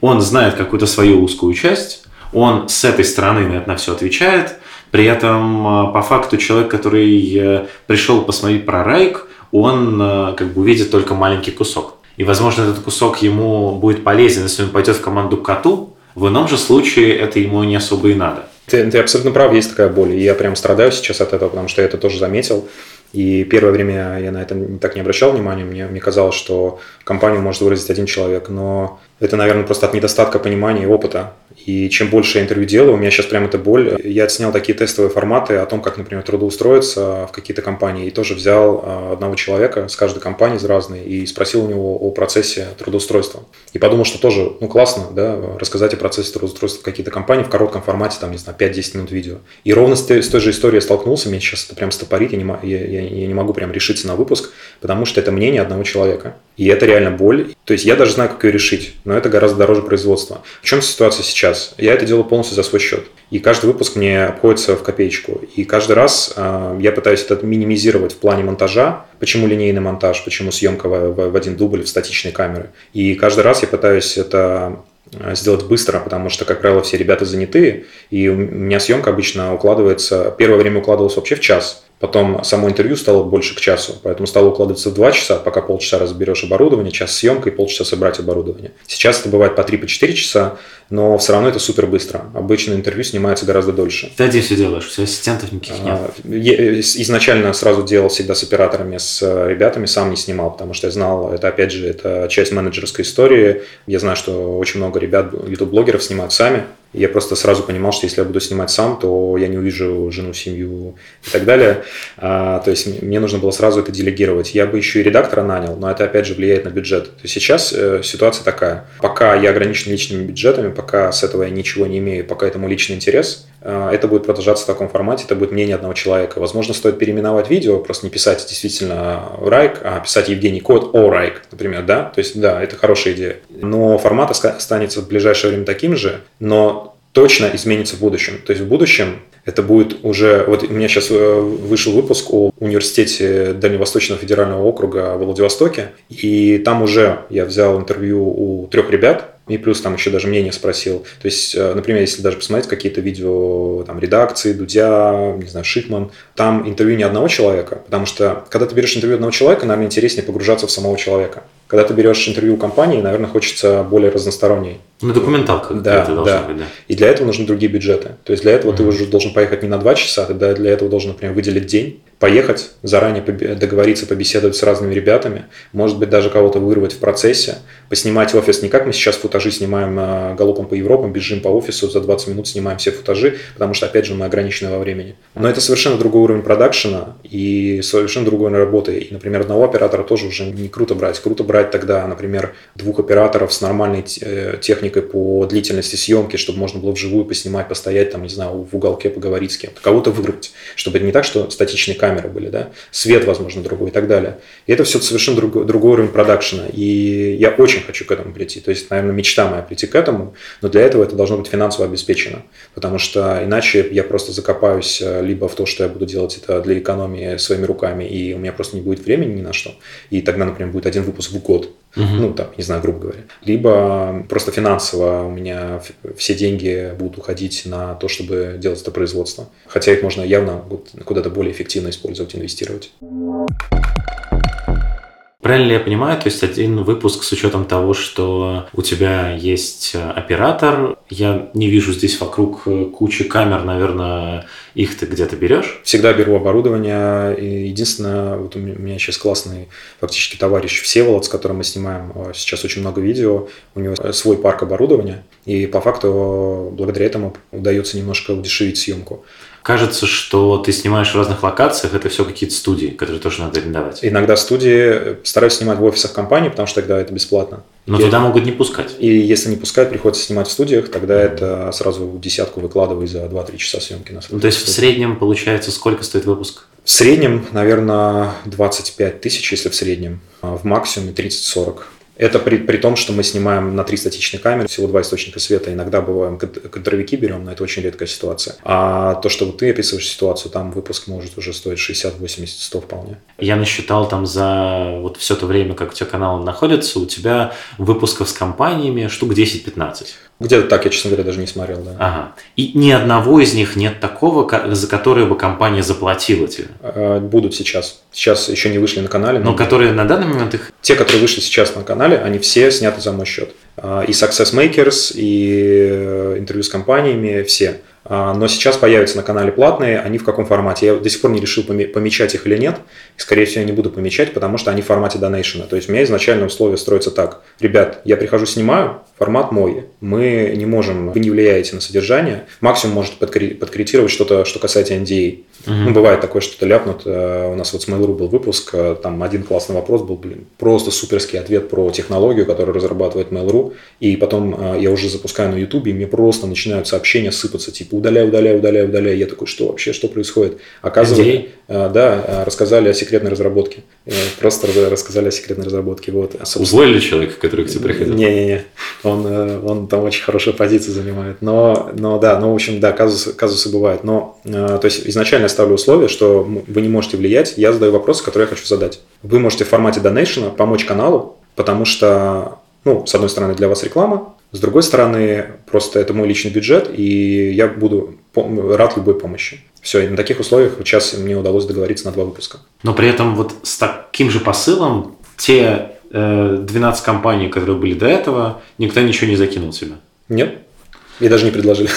он знает какую-то свою узкую часть, он с этой стороны на это на все отвечает, при этом, а, по факту, человек, который э, пришел посмотреть про Райк, он э, как бы увидит только маленький кусок. И, возможно, этот кусок ему будет полезен, если он пойдет в команду к коту. В ином же случае это ему не особо и надо. Ты, ты абсолютно прав, есть такая боль. И я прям страдаю сейчас от этого, потому что я это тоже заметил. И первое время я на это так не обращал внимания. Мне, мне казалось, что компанию может выразить один человек. Но это, наверное, просто от недостатка понимания и опыта. И чем больше я интервью делаю, у меня сейчас прям это боль. Я отснял такие тестовые форматы о том, как, например, трудоустроиться в какие-то компании. И тоже взял а, одного человека с каждой компании, из разной, и спросил у него о процессе трудоустройства. И подумал, что тоже, ну, классно, да, рассказать о процессе трудоустройства в какие-то компании в коротком формате, там, не знаю, 5-10 минут видео. И ровно с той, с той же историей столкнулся, меня сейчас это прям стопорит, я не, я, я, я не могу прям решиться на выпуск, потому что это мнение одного человека. И это реально боль. То есть я даже знаю, как ее решить, но это гораздо дороже производства. В чем ситуация сейчас? Я это делаю полностью за свой счет. И каждый выпуск мне обходится в копеечку. И каждый раз э, я пытаюсь это минимизировать в плане монтажа. Почему линейный монтаж, почему съемка в, в, в один дубль в статичной камеры. И каждый раз я пытаюсь это э, сделать быстро, потому что, как правило, все ребята занятые, и у меня съемка обычно укладывается, первое время укладывалась вообще в час, Потом само интервью стало больше к часу, поэтому стало укладываться в 2 часа, пока полчаса разберешь оборудование, час съемка и полчаса собрать оборудование. Сейчас это бывает по 3-4 по часа, но все равно это супер быстро. Обычно интервью снимается гораздо дольше. Ты один все делаешь, тебя ассистентов никаких нет? А, я изначально сразу делал всегда с операторами, с ребятами, сам не снимал, потому что я знал, это опять же, это часть менеджерской истории. Я знаю, что очень много ребят, YouTube-блогеров снимают сами, Я просто сразу понимал, что если я буду снимать сам, то я не увижу жену, семью и так далее. А, то есть мне нужно было сразу это делегировать. Я бы еще и редактора нанял, но это опять же влияет на бюджет. То есть сейчас э, ситуация такая. Пока я ограничен личными бюджетами, пока с этого я ничего не имею, пока это мой личный интерес, это будет продолжаться в таком формате, это будет мнение одного человека. Возможно, стоит переименовать видео, просто не писать действительно Райк, а писать Евгений Кот о Райк, например, да? То есть, да, это хорошая идея. Но формат останется в ближайшее время таким же, но точно изменится в будущем. То есть в будущем это будет уже... Вот у меня сейчас э, вышел выпуск о университете Дальневосточного федерального округа в Владивостоке, и там уже я взял интервью у трех ребят, и плюс там еще даже мнение спросил. То есть, э, например, если даже посмотреть какие-то видео там, редакции, Дудя, не знаю, Шихман, там интервью не одного человека, потому что когда ты берешь интервью одного человека, наверное, интереснее погружаться в самого человека. Когда ты берешь интервью у компании, наверное, хочется более разносторонней. Ну, документалка да, да. быть, да. И для этого нужны другие бюджеты. То есть для этого mm-hmm. ты уже должен поехать не на два часа, ты для этого должен, например, выделить день, поехать, заранее договориться, побеседовать с разными ребятами, может быть, даже кого-то вырвать в процессе, поснимать офис не как мы сейчас футажи снимаем а, галопом по Европам, бежим по офису, за 20 минут снимаем все футажи, потому что, опять же, мы ограничены во времени. Но это совершенно другой уровень продакшена и совершенно другой работы. И, например, одного оператора тоже уже не круто брать. Круто брать тогда, например, двух операторов с нормальной э, техникой по длительности съемки, чтобы можно было вживую поснимать, постоять там, не знаю, в уголке поговорить с кем-то. Кого-то выбрать, чтобы не так, что статичный камера камеры были, да, свет, возможно, другой и так далее. И это все совершенно другой, другой уровень продакшена. И я очень хочу к этому прийти. То есть, наверное, мечта моя прийти к этому, но для этого это должно быть финансово обеспечено. Потому что иначе я просто закопаюсь э, либо в то, что я буду делать это для экономии своими руками, и у меня просто не будет времени ни на что. И тогда, например, будет один выпуск в год. Угу. Ну, там, не знаю, грубо говоря. Либо просто финансово у меня все деньги будут уходить на то, чтобы делать это производство. Хотя их можно явно куда-то более эффективно использовать, инвестировать. Правильно я понимаю, то есть один выпуск с учетом того, что у тебя есть э, оператор, я не вижу здесь вокруг э, кучи камер, наверное, их ты где-то берешь? Всегда беру оборудование. И единственное, вот у меня сейчас классный фактически товарищ Всеволод, с которым мы снимаем э, сейчас очень много видео. У него свой парк оборудования. И по факту благодаря этому удается немножко удешевить съемку. Кажется, что ты снимаешь в разных локациях, это все какие-то студии, которые тоже надо арендовать. Иногда студии стараюсь снимать в офисах компании, потому что тогда это бесплатно. Но и туда могут не пускать. И если не пускают, приходится снимать в студиях, тогда mm-hmm. это сразу десятку выкладывай за 2-3 часа съемки на ну, То есть в среднем получается сколько стоит выпуск? В среднем, наверное, 25 тысяч, если в среднем. А в максимуме 30-40. Это при, при том, что мы снимаем на три статичные камеры, всего два источника света. Иногда бываем контровики берем, но это очень редкая ситуация. А то, что ты описываешь ситуацию, там выпуск может уже стоить 60, 80, 100 вполне. Я насчитал там за вот все то время, как у тебя канал находится, у тебя выпусков с компаниями штук 10-15. Где-то так, я, честно говоря, даже не смотрел, да. Ага. И ни одного из них нет такого, за которое бы компания заплатила тебе? А, будут сейчас. Сейчас еще не вышли на канале. Но, но которые на данный момент их... Те, которые вышли сейчас на канале, они все сняты за мой счет. А, и Success Makers, и э, интервью с компаниями, все. А, но сейчас появятся на канале платные, они в каком формате? Я до сих пор не решил помечать их или нет. Скорее всего, я не буду помечать, потому что они в формате донейшена. То есть у меня изначально условия строятся так. Ребят, я прихожу, снимаю, формат мой. Мы не можем, вы не влияете на содержание. Максимум может подкорректировать что-то, что касается NDA. Угу. Ну, бывает такое, что-то ляпнут. Э, у нас вот с Mail.ru был выпуск, там один классный вопрос был, блин, просто суперский ответ про технологию, которую разрабатывает Mail.ru. И потом я уже запускаю на YouTube, и мне просто начинают сообщения сыпаться, типа удаляй, удаляй, удаляй, удаляй. Я такой, что вообще, что происходит? Оказывается, да, рассказали о секретной разработке. Просто рассказали о секретной разработке. Вот. Уволили человека, который к тебе приходил? Не-не-не он, э, он там очень хорошую позицию занимает. Но, но да, ну, в общем, да, казусы, казусы бывают. Но, э, то есть, изначально я ставлю условие, что вы не можете влиять, я задаю вопросы, которые я хочу задать. Вы можете в формате донейшена помочь каналу, потому что, ну, с одной стороны, для вас реклама, с другой стороны, просто это мой личный бюджет, и я буду рад любой помощи. Все, и на таких условиях сейчас мне удалось договориться на два выпуска. Но при этом вот с таким же посылом те 12 э, компаний, которые были до этого, никто ничего не закинул тебя? Нет. И даже не предложили.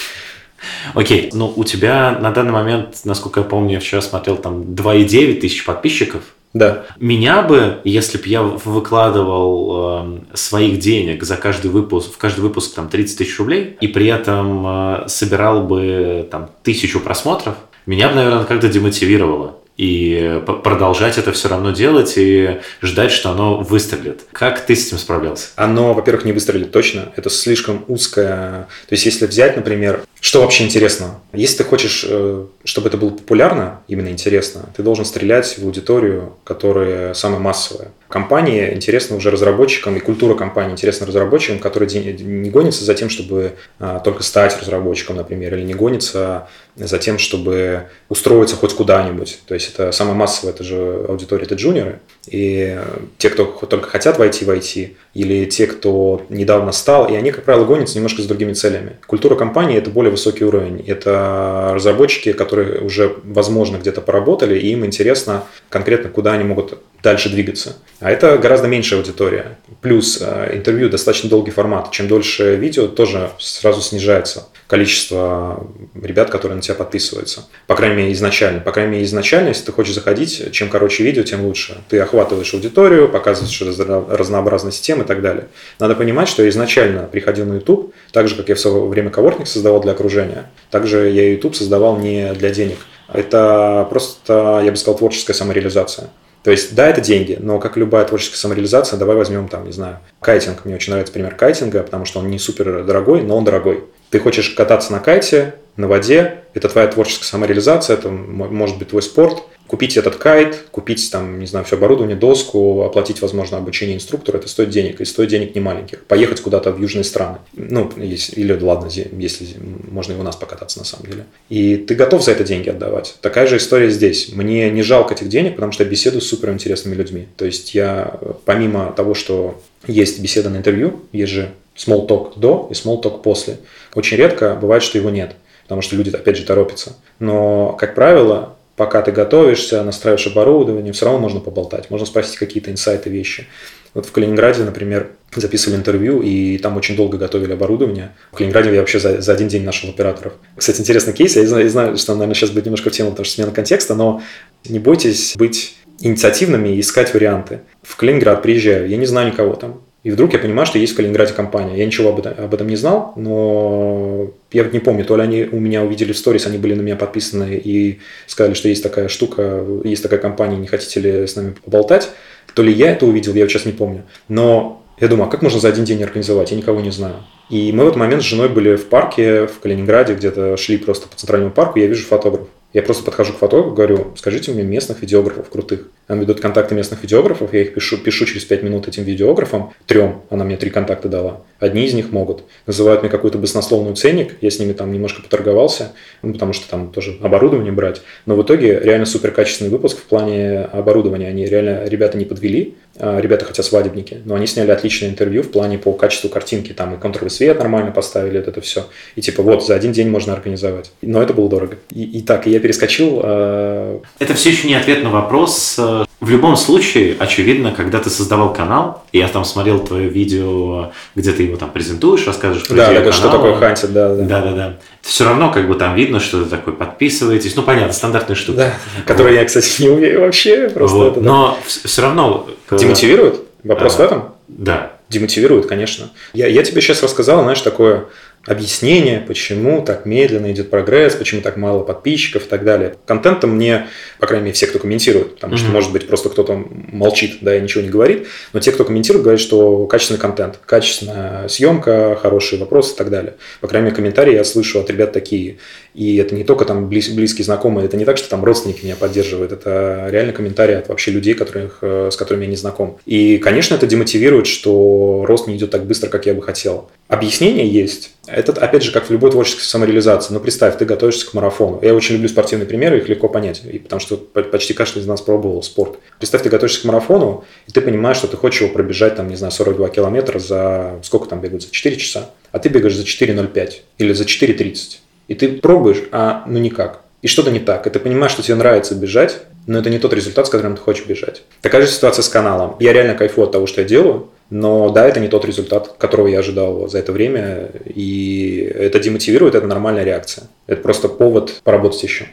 Окей, ну у тебя на данный момент, насколько я помню, я вчера смотрел там 2,9 тысяч подписчиков. Да. Меня бы, если бы я выкладывал э, своих денег за каждый выпуск, в каждый выпуск там 30 тысяч рублей, и при этом э, собирал бы там тысячу просмотров, меня бы, наверное, как-то демотивировало и продолжать это все равно делать и ждать, что оно выстрелит. Как ты с этим справлялся? Оно, во-первых, не выстрелит точно. Это слишком узкое. То есть, если взять, например, что вообще интересно? Если ты хочешь, э, чтобы это было популярно, именно интересно, ты должен стрелять в аудиторию, которая самая массовая. Компания интересна уже разработчикам, и культура компании интересна разработчикам, которые не гонятся за тем, чтобы а, только стать разработчиком, например, или не гонятся за тем, чтобы устроиться хоть куда-нибудь. То есть это самая массовая, это же аудитория, это джуниоры. И те, кто только хотят войти в IT, или те, кто недавно стал, и они, как правило, гонятся немножко с другими целями. Культура компании – это более высокий уровень. Это разработчики, которые уже, возможно, где-то поработали, и им интересно конкретно, куда они могут дальше двигаться. А это гораздо меньшая аудитория. Плюс э, интервью достаточно долгий формат. Чем дольше видео, тоже сразу снижается количество ребят, которые на тебя подписываются. По крайней мере, изначально. По крайней мере, изначально, если ты хочешь заходить, чем короче видео, тем лучше. Ты охватываешь аудиторию, показываешь разнообразность тем и так далее. Надо понимать, что я изначально приходил на YouTube, так же, как я в свое время коворкинг создавал для окружения, также я YouTube создавал не для денег. Это просто, я бы сказал, творческая самореализация. То есть, да, это деньги, но как любая творческая самореализация, давай возьмем там, не знаю, кайтинг. Мне очень нравится пример кайтинга, потому что он не супер дорогой, но он дорогой. Ты хочешь кататься на кайте, на воде, это твоя творческая самореализация, это может быть твой спорт. Купить этот кайт, купить там, не знаю, все оборудование, доску, оплатить, возможно, обучение инструктора, это стоит денег, и стоит денег не маленьких. Поехать куда-то в южные страны. Ну, или ладно, если можно и у нас покататься на самом деле. И ты готов за это деньги отдавать. Такая же история здесь. Мне не жалко этих денег, потому что я беседую с супер интересными людьми. То есть я, помимо того, что есть беседа на интервью, есть же small talk до и small talk после. Очень редко бывает, что его нет, потому что люди, опять же, торопятся. Но, как правило, пока ты готовишься, настраиваешь оборудование, все равно можно поболтать, можно спросить какие-то инсайты, вещи. Вот в Калининграде, например, записывали интервью, и там очень долго готовили оборудование. В Калининграде я вообще за, за один день нашел операторов. Кстати, интересный кейс. Я знаю, знаю, что, наверное, сейчас будет немножко в тему, потому что смена контекста, но не бойтесь быть инициативными и искать варианты. В Калининград приезжаю, я не знаю никого там. И вдруг я понимаю, что есть в Калининграде компания. Я ничего об этом, об этом не знал, но я не помню, то ли они у меня увидели в сторис, они были на меня подписаны и сказали, что есть такая штука, есть такая компания, не хотите ли с нами поболтать. То ли я это увидел, я сейчас не помню. Но я думаю, а как можно за один день организовать? Я никого не знаю. И мы в этот момент с женой были в парке в Калининграде, где-то шли просто по центральному парку, я вижу фотограф. Я просто подхожу к фотографу, говорю, скажите мне местных видеографов крутых. Она ведут контакты местных видеографов, я их пишу, пишу через 5 минут этим видеографам, трем, она мне три контакта дала. Одни из них могут. Называют мне какой-то баснословный ценник, я с ними там немножко поторговался, ну, потому что там тоже оборудование брать. Но в итоге реально супер качественный выпуск в плане оборудования. Они реально, ребята не подвели, ребята хотя свадебники, но они сняли отличное интервью в плане по качеству картинки, там и контровый свет нормально поставили, вот это все. И типа вот, за один день можно организовать. Но это было дорого. И, и так, и я перескочил. Э... Это все еще не ответ на вопрос, э, в любом случае, очевидно, когда ты создавал канал, и я там смотрел твое видео, где ты его там презентуешь, рассказываешь про да, идею канала. что такое хантит, да, да. Да, да, да. Все равно как бы там видно, что ты такой подписываетесь. Ну, понятно, стандартные штуки. Да, которые вот. я, кстати, не умею вообще. Просто вот. это, да. Но все равно... Демотивирует? Вопрос а, в этом? Да. Демотивирует, конечно. Я, я тебе сейчас рассказал, знаешь, такое объяснение, почему так медленно идет прогресс, почему так мало подписчиков и так далее. Контентом мне, по крайней мере, все, кто комментирует, потому mm-hmm. что, может быть, просто кто-то молчит, да, и ничего не говорит, но те, кто комментирует, говорят, что качественный контент, качественная съемка, хорошие вопросы и так далее. По крайней мере, комментарии я слышу от ребят такие. И это не только там близ, близкие знакомые, это не так, что там родственники меня поддерживают, это реально комментарии от вообще людей, которых, э, с которыми я не знаком. И, конечно, это демотивирует, что рост не идет так быстро, как я бы хотел. Объяснение есть. Это, опять же, как в любой творческой самореализации. Но ну, представь, ты готовишься к марафону. Я очень люблю спортивные примеры, их легко понять, и потому что почти каждый из нас пробовал спорт. Представь, ты готовишься к марафону, и ты понимаешь, что ты хочешь его пробежать, там, не знаю, 42 километра за... Сколько там бегают? За 4 часа. А ты бегаешь за 4.05 или за 4.30. И ты пробуешь, а ну никак. И что-то не так. И ты понимаешь, что тебе нравится бежать, но это не тот результат, с которым ты хочешь бежать. Такая же ситуация с каналом. Я реально кайфую от того, что я делаю, но да, это не тот результат, которого я ожидал за это время, и это демотивирует, это нормальная реакция. Это просто повод поработать еще.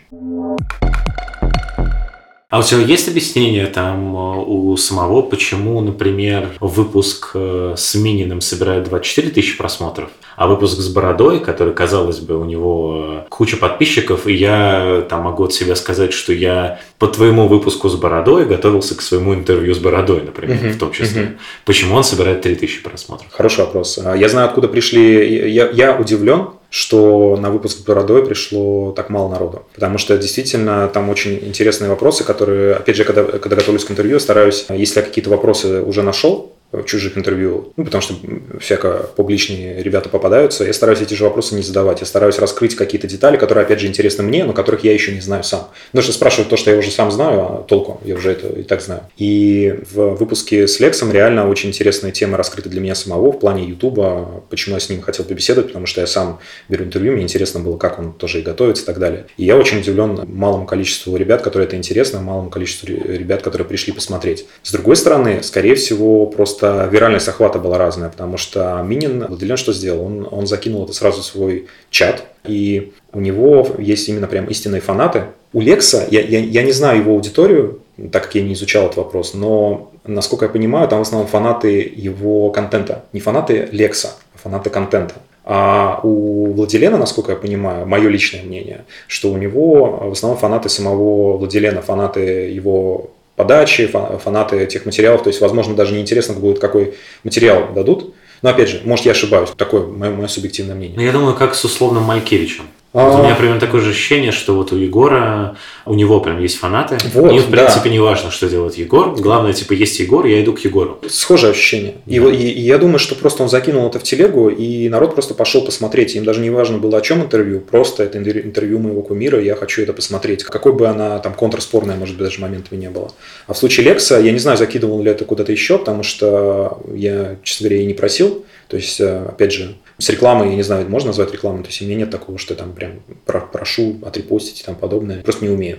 А у тебя есть объяснение там э, у самого, почему, например, выпуск э, с Мининым собирает 24 тысячи просмотров, а выпуск с Бородой, который, казалось бы, у него э, куча подписчиков, и я там могу от себя сказать, что я по твоему выпуску с Бородой готовился к своему интервью с Бородой, например, uh-huh, в том числе. Uh-huh. Почему он собирает 3000 просмотров? Хороший вопрос. А, я знаю, откуда пришли... Я, я удивлен, что на выпуск Бородой пришло так мало народу. Потому что действительно там очень интересные вопросы, которые, опять же, когда, когда готовлюсь к интервью, стараюсь, если я какие-то вопросы уже нашел, чужих интервью, ну, потому что всяко публичные ребята попадаются, я стараюсь эти же вопросы не задавать, я стараюсь раскрыть какие-то детали, которые, опять же, интересны мне, но которых я еще не знаю сам. Потому что спрашивают то, что я уже сам знаю, а толку, я уже это и так знаю. И в выпуске с Лексом реально очень интересная тема раскрыта для меня самого в плане Ютуба, почему я с ним хотел побеседовать, потому что я сам беру интервью, мне интересно было, как он тоже и готовится и так далее. И я очень удивлен малому количеству ребят, которые это интересно, малому количеству ребят, которые пришли посмотреть. С другой стороны, скорее всего, просто просто виральность охвата была разная, потому что Минин, Владилен что сделал? Он, он закинул это сразу в свой чат, и у него есть именно прям истинные фанаты. У Лекса, я, я, я не знаю его аудиторию, так как я не изучал этот вопрос, но, насколько я понимаю, там в основном фанаты его контента. Не фанаты Лекса, а фанаты контента. А у Владилена, насколько я понимаю, мое личное мнение, что у него в основном фанаты самого Владилена, фанаты его подачи, фанаты этих материалов. То есть, возможно, даже не интересно будет, какой материал дадут. Но опять же, может, я ошибаюсь. Такое мое, мое субъективное мнение. Ну, я думаю, как с условным Малькевичем. Вот у меня примерно такое же ощущение, что вот у Егора, у него прям есть фанаты. Вот, Им, в принципе, да. не важно, что делает Егор. Главное, типа, есть Егор, я иду к Егору. Схожее ощущение. Да. И, и, и я думаю, что просто он закинул это в телегу, и народ просто пошел посмотреть. Им даже не важно было, о чем интервью, просто это интервью моего кумира, и я хочу это посмотреть. Какой бы она там контрспорная, может быть, даже моментами не было. А в случае Лекса, я не знаю, закидывал ли это куда-то еще, потому что я, честно говоря, и не просил. То есть, э, опять же, с рекламой, я не знаю, можно назвать рекламой, то есть у меня нет такого, что я там прям прошу отрепостить и там подобное, просто не умею.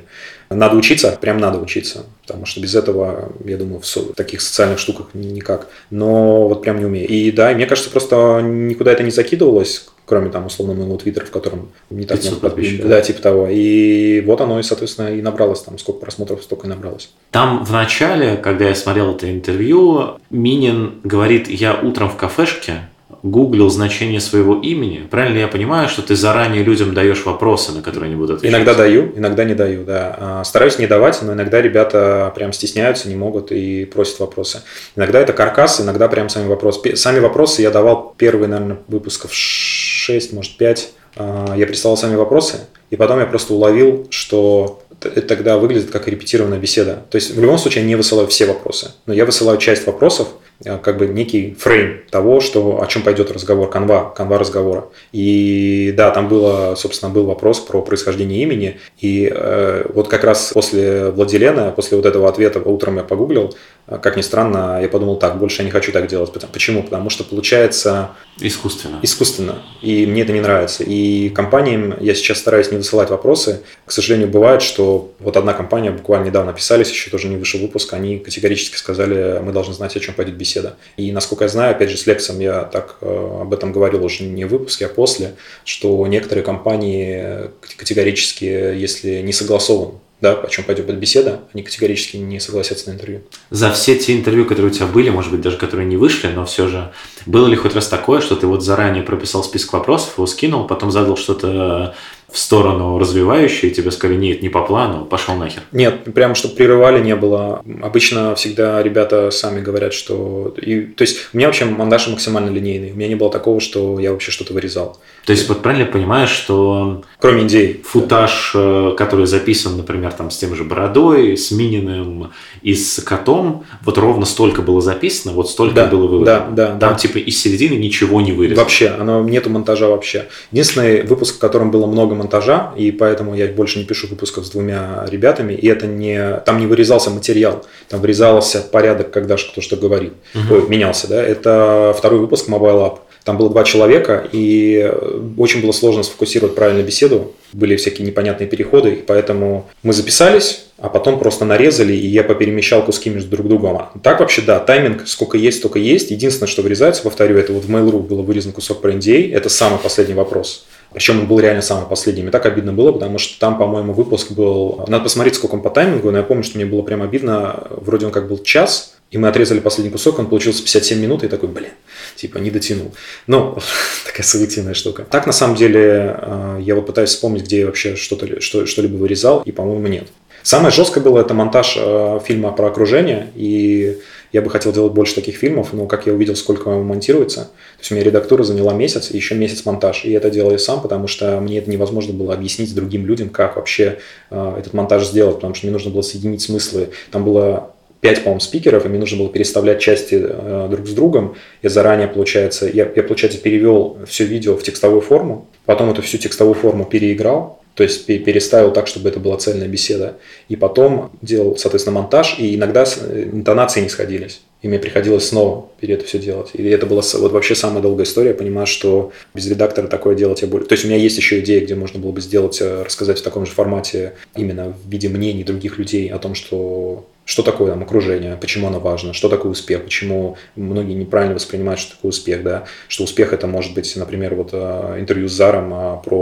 Надо учиться, прям надо учиться, потому что без этого, я думаю, в таких социальных штуках никак. Но вот прям не умею. И да, мне кажется, просто никуда это не закидывалось, кроме там условно моего твиттера, в котором не так много подписчиков. Да, типа того. И вот оно и, соответственно, и набралось там, сколько просмотров, столько и набралось. Там в начале, когда я смотрел это интервью, Минин говорит, я утром в кафешке гуглил значение своего имени, правильно я понимаю, что ты заранее людям даешь вопросы, на которые они будут отвечать? Иногда даю, иногда не даю, да. А, стараюсь не давать, но иногда ребята прям стесняются, не могут и просят вопросы. Иногда это каркас, иногда прям сами вопросы. Сами вопросы я давал первый, наверное, выпусков 6, может 5. А, я прислал сами вопросы, и потом я просто уловил, что это тогда выглядит как репетированная беседа. То есть в любом случае я не высылаю все вопросы, но я высылаю часть вопросов, как бы некий фрейм того, что, о чем пойдет разговор, канва, канва разговора. И да, там было, собственно, был вопрос про происхождение имени. И э, вот как раз после Владилена, после вот этого ответа утром я погуглил, э, как ни странно, я подумал, так, больше я не хочу так делать. Почему? Потому что получается... Искусственно. Искусственно. И мне это не нравится. И компаниям я сейчас стараюсь не высылать вопросы. К сожалению, бывает, что вот одна компания, буквально недавно писались, еще тоже не вышел выпуск, они категорически сказали, мы должны знать, о чем пойдет беседа беседа. И, насколько я знаю, опять же, с Лексом я так э, об этом говорил уже не в выпуске, а после, что некоторые компании категорически, если не согласован да, о чем пойдет беседа, они категорически не согласятся на интервью. За все те интервью, которые у тебя были, может быть, даже которые не вышли, но все же, было ли хоть раз такое, что ты вот заранее прописал список вопросов, его скинул, потом задал что-то в сторону развивающей, тебе сказали, нет, не по плану, пошел нахер. Нет, прямо чтобы прерывали не было. Обычно всегда ребята сами говорят, что... И, то есть у меня вообще монтаж максимально линейный. У меня не было такого, что я вообще что-то вырезал. То есть вот правильно понимаешь, что... Кроме идей. Футаж, да. который записан, например, там с тем же Бородой, с Мининым и с Котом, вот ровно столько было записано, вот столько да, было выведено. Да, да. Там да. типа из середины ничего не вырезано. Вообще, оно нету монтажа вообще. Единственный выпуск, в котором было много монтажа, и поэтому я больше не пишу выпусков с двумя ребятами, и это не... Там не вырезался материал, там вырезался порядок, когда кто что говорит. Угу. Ой, менялся, да. Это второй выпуск Mobile App. Там было два человека, и очень было сложно сфокусировать правильно беседу. Были всякие непонятные переходы, и поэтому мы записались, а потом просто нарезали, и я поперемещал куски между друг другом. А так вообще, да, тайминг сколько есть, столько есть. Единственное, что вырезается, повторю, это вот в Mail.ru было вырезан кусок про NDA, это самый последний вопрос. Причем он был реально самый последний. Мне так обидно было, потому что там, по-моему, выпуск был... Надо посмотреть, сколько он по таймингу, но я помню, что мне было прям обидно. Вроде он как был час, и мы отрезали последний кусок, он получился 57 минут, и такой, блин, типа, не дотянул. Ну, такая субъективная штука. Так, на самом деле, э, я вот пытаюсь вспомнить, где я вообще что-то, что, что-либо вырезал, и, по-моему, нет. Самое жесткое было это монтаж э, фильма про окружение, и я бы хотел делать больше таких фильмов, но как я увидел, сколько он монтируется, то есть у меня редактура заняла месяц, и еще месяц монтаж, и это делаю сам, потому что мне это невозможно было объяснить другим людям, как вообще э, этот монтаж сделать, потому что мне нужно было соединить смыслы. Там было пять, по-моему, спикеров, и мне нужно было переставлять части э, друг с другом. Я заранее, получается, я, я, получается, перевел все видео в текстовую форму, потом эту всю текстовую форму переиграл, то есть переставил так, чтобы это была цельная беседа. И потом делал, соответственно, монтаж, и иногда э, интонации не сходились. И мне приходилось снова перед это все делать. И это была вот вообще самая долгая история. Я понимаю, что без редактора такое делать я более... То есть у меня есть еще идея, где можно было бы сделать, э, рассказать в таком же формате, именно в виде мнений других людей о том, что что такое там окружение, почему оно важно, что такое успех, почему многие неправильно воспринимают, что такое успех, да, что успех это может быть, например, вот э, интервью с Заром а, про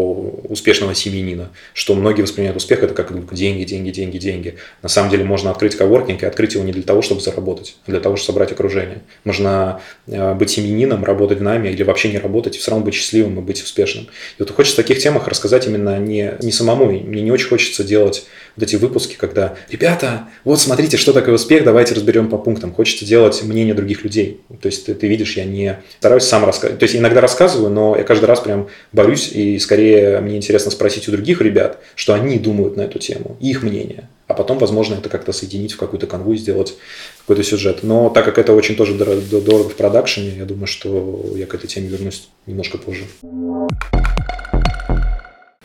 успешного семьянина, что многие воспринимают успех это как деньги, деньги, деньги, деньги. На самом деле можно открыть коворкинг и открыть его не для того, чтобы заработать, а для того, чтобы собрать окружение. Можно э, быть семьянином, работать в нами или вообще не работать, и все равно быть счастливым и быть успешным. И вот хочется в таких темах рассказать именно не, не самому, мне не очень хочется делать вот эти выпуски, когда, ребята, вот смотрите, что такое успех, давайте разберем по пунктам. Хочется делать мнение других людей. То есть ты, ты видишь, я не стараюсь сам рассказывать. То есть иногда рассказываю, но я каждый раз прям борюсь, и скорее мне интересно спросить у других ребят, что они думают на эту тему, их мнение. А потом, возможно, это как-то соединить в какую-то канву и сделать какой-то сюжет. Но так как это очень тоже дорого в продакшене, я думаю, что я к этой теме вернусь немножко позже.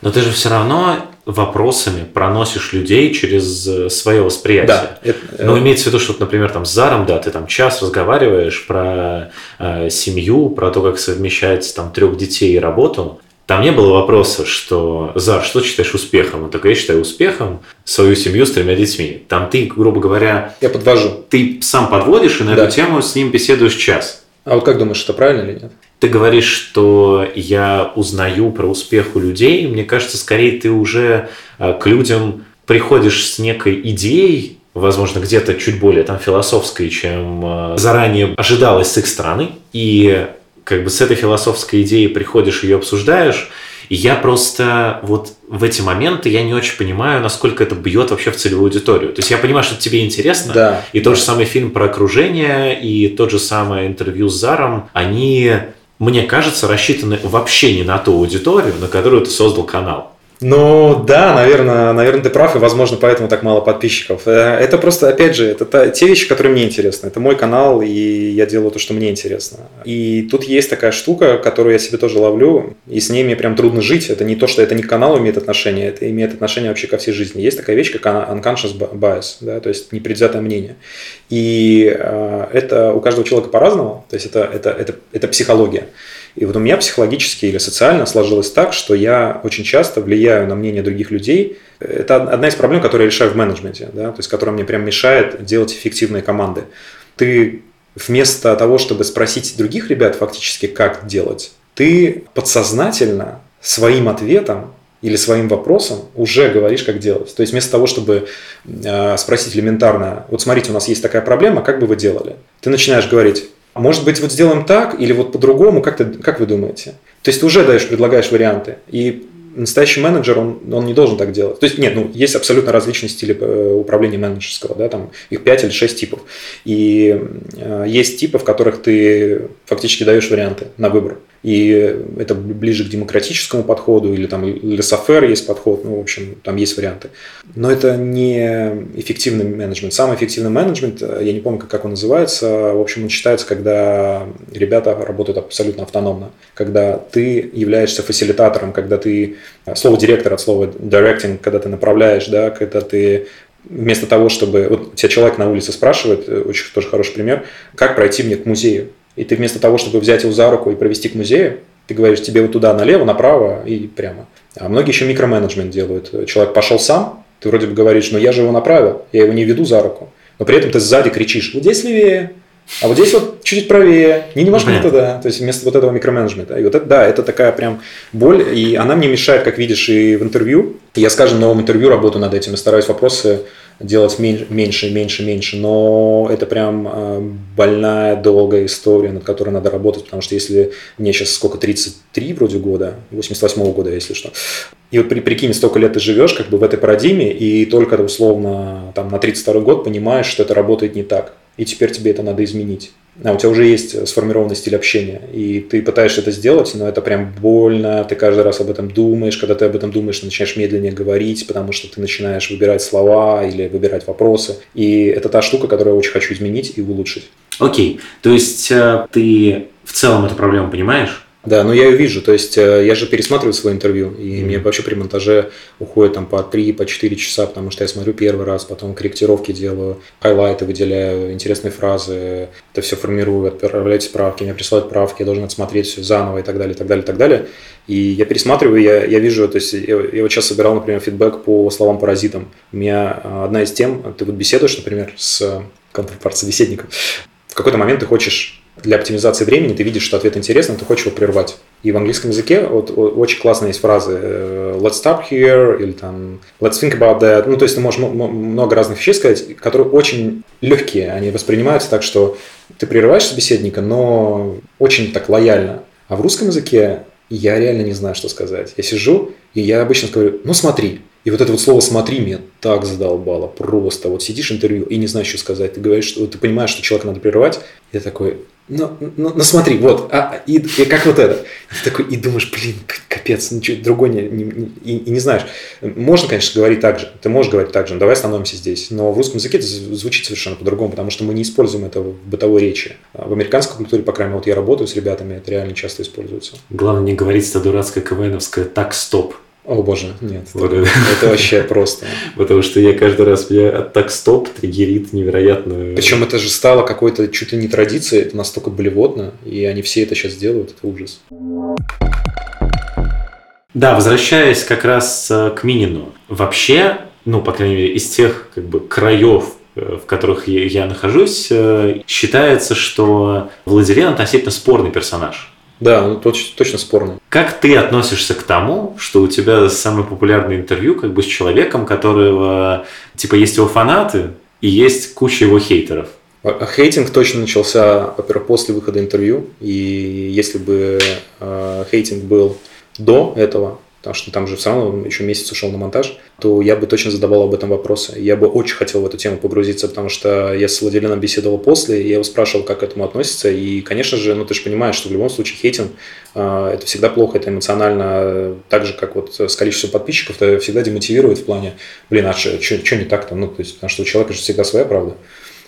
Но ты же все равно вопросами проносишь людей через э, свое восприятие. Да, это, ну, имеется в виду, что, например, там с Заром, да, ты там час разговариваешь про э, семью, про то, как совмещать там трех детей и работу. Там не было вопроса, что Зар, что считаешь успехом? Он такой, я считаю успехом свою семью с тремя детьми. Там ты, грубо говоря... Я подвожу. Ты сам подводишь и на да. эту тему с ним беседуешь час. А вот как думаешь, это правильно или нет? Ты говоришь, что я узнаю про успех у людей. Мне кажется, скорее ты уже э, к людям приходишь с некой идеей, возможно, где-то чуть более там философской, чем э, заранее ожидалось с их стороны. И как бы с этой философской идеей приходишь, ее обсуждаешь, и я просто вот в эти моменты я не очень понимаю, насколько это бьет вообще в целевую аудиторию. То есть я понимаю, что тебе интересно, да, и тот же самый фильм про окружение, и тот же самый интервью с Заром, они мне кажется, рассчитаны вообще не на ту аудиторию, на которую ты создал канал. Ну да, наверное, наверное, ты прав, и, возможно, поэтому так мало подписчиков. Э, это просто, опять же, это та, те вещи, которые мне интересны. Это мой канал, и я делаю то, что мне интересно. И тут есть такая штука, которую я себе тоже ловлю, и с ней мне прям трудно жить. Это не то, что это не к каналу имеет отношение, это имеет отношение вообще ко всей жизни. Есть такая вещь, как unconscious bias, да, то есть непредвзятое мнение. И э, это у каждого человека по-разному, то есть это, это, это, это психология. И вот у меня психологически или социально сложилось так, что я очень часто влияю на мнение других людей. Это одна из проблем, которые я решаю в менеджменте, да, то есть которая мне прям мешает делать эффективные команды. Ты вместо того, чтобы спросить других ребят фактически, как делать, ты подсознательно своим ответом или своим вопросом уже говоришь, как делать. То есть вместо того, чтобы э, спросить элементарно, вот смотрите, у нас есть такая проблема, как бы вы делали? Ты начинаешь говорить, может быть, вот сделаем так или вот по-другому, как, ты, как вы думаете? То есть ты уже даешь, предлагаешь варианты. И настоящий менеджер, он, он не должен так делать. То есть нет, ну, есть абсолютно различные стили э, управления менеджерского, да, там их 5 или 6 типов. И э, есть типы, в которых ты фактически даешь варианты на выбор и это ближе к демократическому подходу, или там лесофер есть подход, ну, в общем, там есть варианты. Но это не эффективный менеджмент. Самый эффективный менеджмент, я не помню, как он называется, в общем, он считается, когда ребята работают абсолютно автономно, когда ты являешься фасилитатором, когда ты, слово директор от слова directing, когда ты направляешь, да, когда ты вместо того, чтобы... Вот тебя человек на улице спрашивает, очень тоже хороший пример, как пройти мне к музею? И ты вместо того, чтобы взять его за руку и провести к музею, ты говоришь, тебе вот туда налево, направо и прямо. А многие еще микроменеджмент делают. Человек пошел сам, ты вроде бы говоришь, но я же его направил, я его не веду за руку. Но при этом ты сзади кричишь, вот здесь левее, А вот здесь вот чуть-чуть правее, не немножко не туда, то есть вместо вот этого микроменеджмента. И вот это, да, это такая прям боль, и она мне мешает, как видишь, и в интервью. Я с каждым новым интервью работаю над этим и стараюсь вопросы делать меньше, меньше, меньше, меньше, но это прям э, больная, долгая история, над которой надо работать, потому что если мне сейчас сколько, 33 вроде года, 88 -го года, если что, и вот при, прикинь, столько лет ты живешь как бы в этой парадигме, и только условно там на 32 год понимаешь, что это работает не так, и теперь тебе это надо изменить а у тебя уже есть сформированный стиль общения, и ты пытаешься это сделать, но это прям больно, ты каждый раз об этом думаешь, когда ты об этом думаешь, ты начинаешь медленнее говорить, потому что ты начинаешь выбирать слова или выбирать вопросы, и это та штука, которую я очень хочу изменить и улучшить. Окей, то есть э, ты в целом эту проблему понимаешь? Да, но я ее вижу. То есть э, я же пересматриваю свое интервью, и mm-hmm. мне вообще при монтаже уходит там по 3, по 4 часа, потому что я смотрю первый раз, потом корректировки делаю, хайлайты выделяю, интересные фразы, это все формирую, отправляю справки, мне присылают правки, я должен отсмотреть все заново и так далее, и так далее, и так далее. И я пересматриваю, я, я вижу, то есть я, я вот сейчас собирал, например, фидбэк по словам-паразитам. У меня э, одна из тем, ты вот беседуешь, например, с контрпарт-собеседником, в какой-то момент ты хочешь для оптимизации времени ты видишь, что ответ интересный, ты хочешь его прервать. И в английском языке вот, очень классная есть фразы э, let's stop here или там let's think about that. Ну, то есть ты можешь много разных вещей сказать, которые очень легкие, они воспринимаются так, что ты прерываешь собеседника, но очень так лояльно. А в русском языке я реально не знаю, что сказать. Я сижу, и я обычно говорю, ну смотри. И вот это вот слово «смотри» меня так задолбало, просто. Вот сидишь интервью и не знаешь, что сказать. Ты говоришь, что ты понимаешь, что человека надо прерывать. Я такой, ну, ну, ну смотри, вот, а, и, и как вот это. Ты такой, и думаешь, блин, капец, ничего другое не, не, не, и, и не знаешь. Можно, конечно, говорить так же, ты можешь говорить так же, давай остановимся здесь, но в русском языке это звучит совершенно по-другому, потому что мы не используем это в бытовой речи. А в американской культуре, по крайней мере, вот я работаю с ребятами, это реально часто используется. Главное не говорить это дурацкое КВНовское «так, стоп». О боже, нет. Вот это, это вообще просто. Потому что я каждый раз меня так стоп триггерит невероятно. Причем это же стало какой-то чуть ли не традицией, это настолько болевотно, и они все это сейчас делают, это ужас. Да, возвращаясь как раз э, к Минину. Вообще, ну, по крайней мере, из тех как бы краев, э, в которых я нахожусь, э, считается, что Владилен относительно спорный персонаж. Да, ну точно, точно спорно. Как ты относишься к тому, что у тебя самое популярное интервью как бы с человеком, которого, типа, есть его фанаты и есть куча его хейтеров? А, а хейтинг точно начался, во-первых, после выхода интервью. И если бы э, хейтинг был до этого, потому что там же все равно еще месяц ушел на монтаж, то я бы точно задавал об этом вопросы. Я бы очень хотел в эту тему погрузиться, потому что я с Владимиром беседовал после, я его спрашивал, как к этому относится. И, конечно же, ну ты же понимаешь, что в любом случае хейтинг э, это всегда плохо, это эмоционально, так же, как вот с количеством подписчиков, это всегда демотивирует в плане, блин, а что не так-то? Ну, то есть, потому что у человека же всегда своя правда.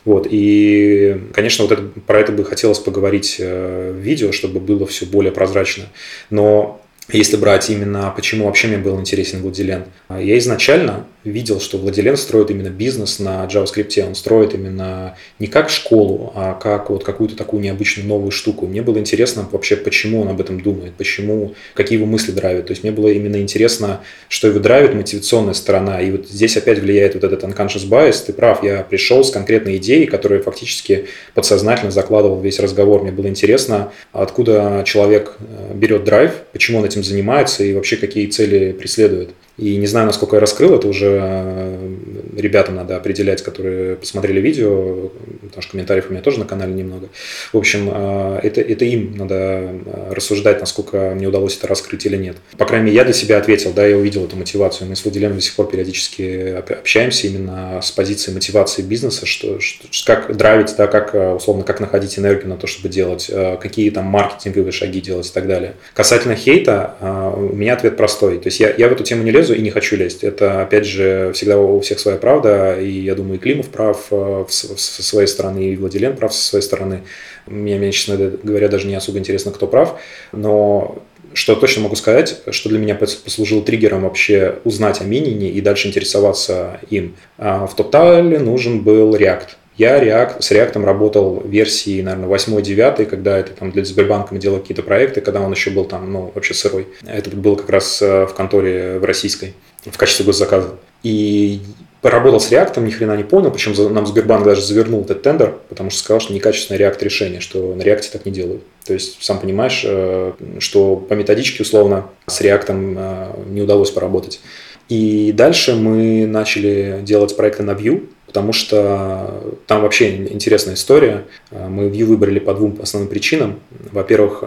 Вот, и, конечно, вот это, про это бы хотелось поговорить э, в видео, чтобы было все более прозрачно. Но если брать именно, почему вообще мне был интересен Владилен, я изначально видел, что Владилен строит именно бизнес на JavaScript. Он строит именно не как школу, а как вот какую-то такую необычную новую штуку. Мне было интересно вообще, почему он об этом думает, почему, какие его мысли драйвят. То есть мне было именно интересно, что его драйвит, мотивационная сторона. И вот здесь опять влияет вот этот unconscious bias. Ты прав, я пришел с конкретной идеей, которая фактически подсознательно закладывал весь разговор. Мне было интересно, откуда человек э, берет драйв, почему он этим занимается и вообще какие цели преследует. И не знаю, насколько я раскрыл, это уже э, ребятам надо определять, которые посмотрели видео, потому что комментариев у меня тоже на канале немного. В общем, э, это, это им надо э, рассуждать, насколько мне удалось это раскрыть или нет. По крайней мере, я для себя ответил, да, я увидел эту мотивацию. Мы с Владимиром до сих пор периодически общаемся именно с позиции мотивации бизнеса, что, что как драйвить, да, как, условно, как находить энергию на то, чтобы делать, какие там маркетинговые шаги делать и так далее. Касательно хейта, у меня ответ простой. То есть я, я в эту тему не лезу и не хочу лезть. Это, опять же, всегда у всех своя правда, и я думаю, и Климов прав э, со своей стороны, и Владилен прав со своей стороны. Мне, мне, честно говоря, даже не особо интересно, кто прав, но что точно могу сказать, что для меня послужило триггером вообще узнать о Минине и дальше интересоваться им. А в Тотале нужен был React. Я React, с React работал версии, наверное, 8-9, когда это там для Сбербанка мы делали какие-то проекты, когда он еще был там, ну, вообще сырой. Это было как раз э, в конторе в российской в качестве госзаказа. И поработал с реактом, ни хрена не понял, причем нам Сбербанк даже завернул этот тендер, потому что сказал, что некачественное реакт решение, что на реакте так не делают. То есть, сам понимаешь, э, что по методичке условно с реактом э, не удалось поработать. И дальше мы начали делать проекты на Vue, потому что там вообще интересная история. Мы Vue выбрали по двум основным причинам. Во-первых,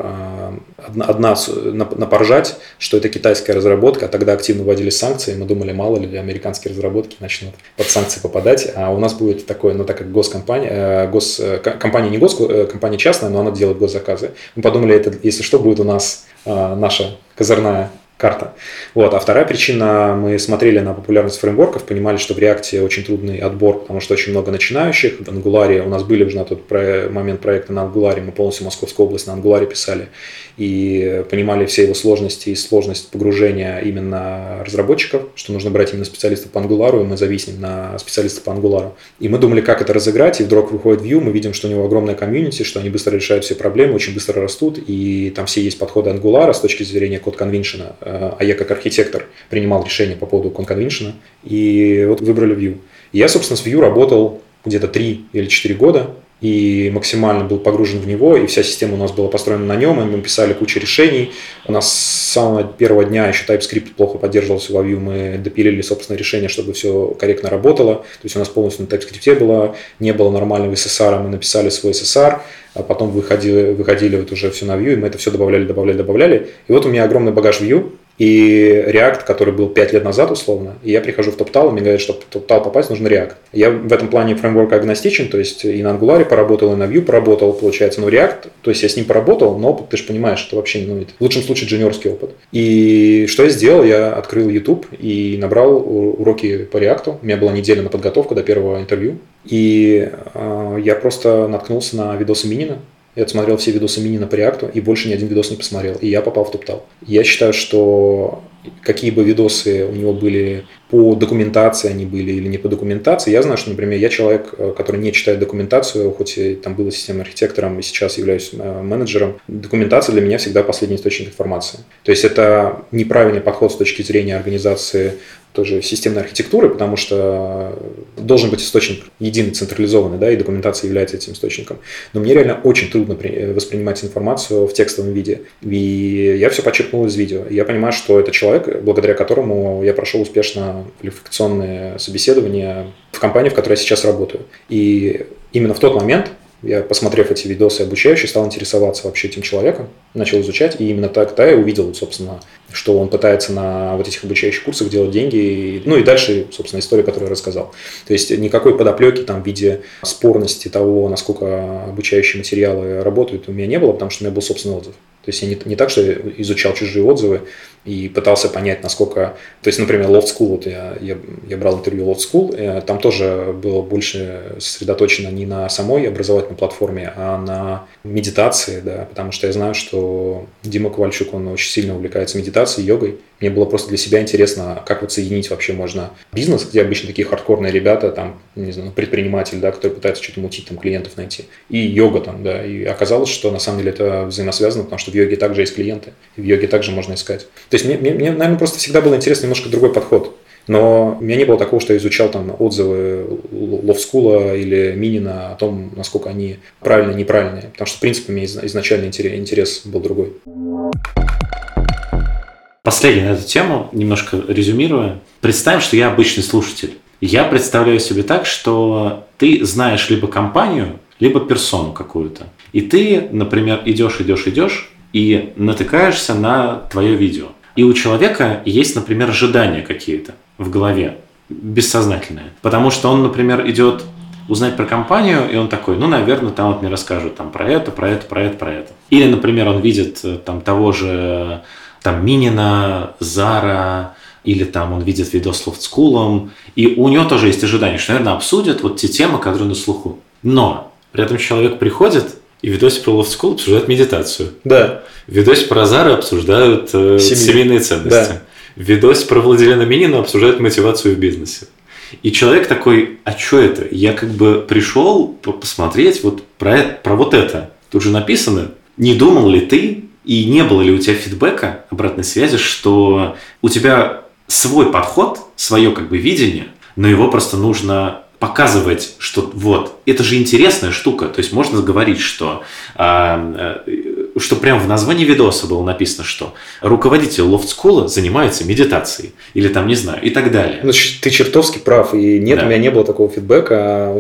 одна, одна на, на поржать, что это китайская разработка, а тогда активно вводили санкции, мы думали, мало ли американские разработки начнут под санкции попадать, а у нас будет такое, ну так как госкомпания, э, гос, компания не гос, э, компания частная, но она делает госзаказы. Мы подумали, это, если что, будет у нас э, наша козырная карта. Вот. А вторая причина, мы смотрели на популярность фреймворков, понимали, что в React очень трудный отбор, потому что очень много начинающих. В Angular у нас были уже на тот момент проекта на Angular, мы полностью Московскую область на Angular писали и понимали все его сложности и сложность погружения именно разработчиков, что нужно брать именно специалистов по Angular, и мы зависнем на специалистов по Angular. И мы думали, как это разыграть, и вдруг выходит Vue, мы видим, что у него огромная комьюнити, что они быстро решают все проблемы, очень быстро растут, и там все есть подходы Angular с точки зрения код конвеншена, а я как архитектор принимал решение по поводу код конвеншена, и вот выбрали Vue. И я, собственно, с Vue работал где-то 3 или 4 года, и максимально был погружен в него, и вся система у нас была построена на нем, и мы писали кучу решений. У нас с самого первого дня еще TypeScript плохо поддерживался в Vue, мы допилили, собственно, решение, чтобы все корректно работало. То есть у нас полностью на TypeScript было, не было нормального SSR, мы написали свой SSR, а потом выходили, выходили вот уже все на Vue, и мы это все добавляли, добавляли, добавляли. И вот у меня огромный багаж Vue, и React, который был 5 лет назад условно, и я прихожу в TopTal, и мне говорят, что в TopTal попасть нужно React. Я в этом плане фреймворк агностичен, то есть и на Angular поработал, и на Vue поработал, получается, но React, то есть я с ним поработал, но опыт, ты же понимаешь, что вообще, ну, в лучшем случае джуниорский опыт. И что я сделал? Я открыл YouTube и набрал уроки по React. У меня была неделя на подготовку до первого интервью. И э, я просто наткнулся на видосы Минина, я отсмотрел все видосы Минина по реакту и больше ни один видос не посмотрел. И я попал в топтал. Я считаю, что какие бы видосы у него были по документации они были или не по документации. Я знаю, что, например, я человек, э, который не читает документацию, хоть и там был системным архитектором и сейчас являюсь э, менеджером. Документация для меня всегда последний источник информации. То есть это неправильный подход с точки зрения организации тоже системной архитектуры, потому что должен быть источник единый, централизованный, да, и документация является этим источником. Но мне реально очень трудно воспринимать информацию в текстовом виде. И я все почерпнул из видео. И я понимаю, что это человек, благодаря которому я прошел успешно квалификационные собеседования в компании, в которой я сейчас работаю. И именно в тот момент я, посмотрев эти видосы обучающие, стал интересоваться вообще этим человеком, начал изучать, и именно тогда я увидел, собственно, что он пытается на вот этих обучающих курсах делать деньги, ну и дальше, собственно, история, которую я рассказал. То есть никакой подоплеки там в виде спорности того, насколько обучающие материалы работают, у меня не было, потому что у меня был собственный отзыв. То есть я не, не так, что изучал чужие отзывы и пытался понять, насколько... То есть, например, Loft School, вот я, я, я брал интервью Loft School, э, там тоже было больше сосредоточено не на самой образовательной платформе, а на медитации, да, потому что я знаю, что Дима Ковальчук, он очень сильно увлекается медитацией, йогой. Мне было просто для себя интересно, как вот соединить вообще можно бизнес, где обычно такие хардкорные ребята, там, не знаю, предприниматель, да, который пытается что-то мутить, там, клиентов найти, и йога там, да, и оказалось, что на самом деле это взаимосвязано, потому что в йоге также есть клиенты, в йоге также можно искать. То есть мне, мне, мне наверное, просто всегда было интересно немножко другой подход. Но у меня не было такого, что я изучал там отзывы Ловскула или Минина о том, насколько они правильные, неправильные. Потому что, в принципе, у меня изначально интерес был другой. Последний на эту тему, немножко резюмируя. Представим, что я обычный слушатель. Я представляю себе так, что ты знаешь либо компанию, либо персону какую-то. И ты, например, идешь, идешь, идешь, и натыкаешься на твое видео. И у человека есть, например, ожидания какие-то в голове, бессознательные. Потому что он, например, идет узнать про компанию, и он такой, ну, наверное, там вот мне расскажут там про это, про это, про это, про это. Или, например, он видит э, там того же там Минина, Зара, или там он видит видос с Лофтскулом, и у него тоже есть ожидание, что, наверное, обсудят вот те темы, которые на слуху. Но при этом человек приходит и в видосе про Loft School обсуждают медитацию. Да. В видосе про Зары обсуждают э, семейные ценности. Да. В видосе про Владимира Минина обсуждают мотивацию в бизнесе. И человек такой, а что это? Я как бы пришел посмотреть вот про, это, про вот это. Тут же написано, не думал ли ты и не было ли у тебя фидбэка, обратной связи, что у тебя свой подход, свое как бы видение, но его просто нужно показывать, что вот, это же интересная штука. То есть можно говорить, что а, что прямо в названии видоса было написано, что руководитель лофт-скула занимается медитацией, или там, не знаю, и так далее. Ну, ты чертовски прав, и нет, да. у меня не было такого фидбэка,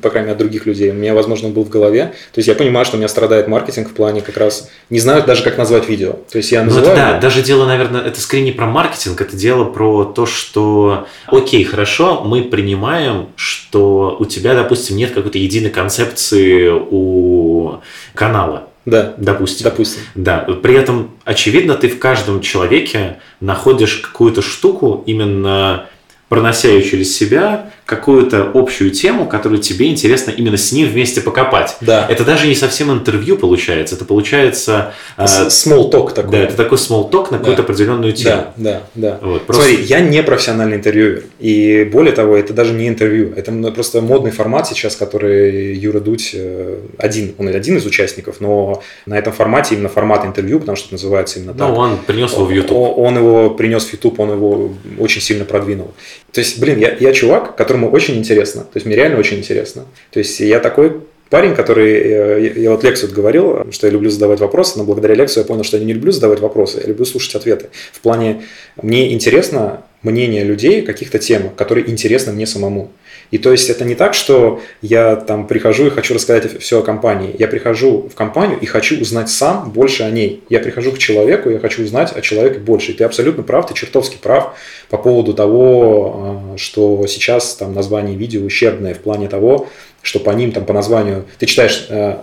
по крайней мере, от других людей. У меня, возможно, был в голове. То есть я понимаю, что у меня страдает маркетинг в плане как раз, не знаю даже, как назвать видео. То есть я называю... Ну, это, да, даже дело, наверное, это скорее не про маркетинг, это дело про то, что, окей, хорошо, мы принимаем, что у тебя, допустим, нет какой-то единой концепции у канала. Да. Допустим. Допустим. Да. При этом, очевидно, ты в каждом человеке находишь какую-то штуку, именно пронося ее через себя, какую-то общую тему, которую тебе интересно именно с ним вместе покопать. Да. Это даже не совсем интервью получается, это получается... А, small talk такой. Да, это такой small talk на да. какую-то определенную тему. Да, да, да. Вот, просто... Смотри, я не профессиональный интервьюер, и более того, это даже не интервью, это просто модный формат сейчас, который Юра Дудь э, один, он один из участников, но на этом формате именно формат интервью, потому что это называется именно так. Ну, он принес его в YouTube. Он, он его принес в YouTube, он его очень сильно продвинул. То есть, блин, я, я чувак, которому очень интересно. То есть, мне реально очень интересно. То есть, я такой парень, который, э, я, вот Лексу говорил, что я люблю задавать вопросы, но благодаря Лексу я понял, что я не люблю задавать вопросы, я люблю слушать ответы. В плане, мне интересно мнение людей каких-то тем, которые интересны мне самому. И то есть это не так, что я там прихожу и хочу рассказать все о компании. Я прихожу в компанию и хочу узнать сам больше о ней. Я прихожу к человеку, я хочу узнать о человеке больше. И ты абсолютно прав, ты чертовски прав по поводу того, а, что сейчас там название видео ущербное в плане того, что по ним там по названию ты читаешь э,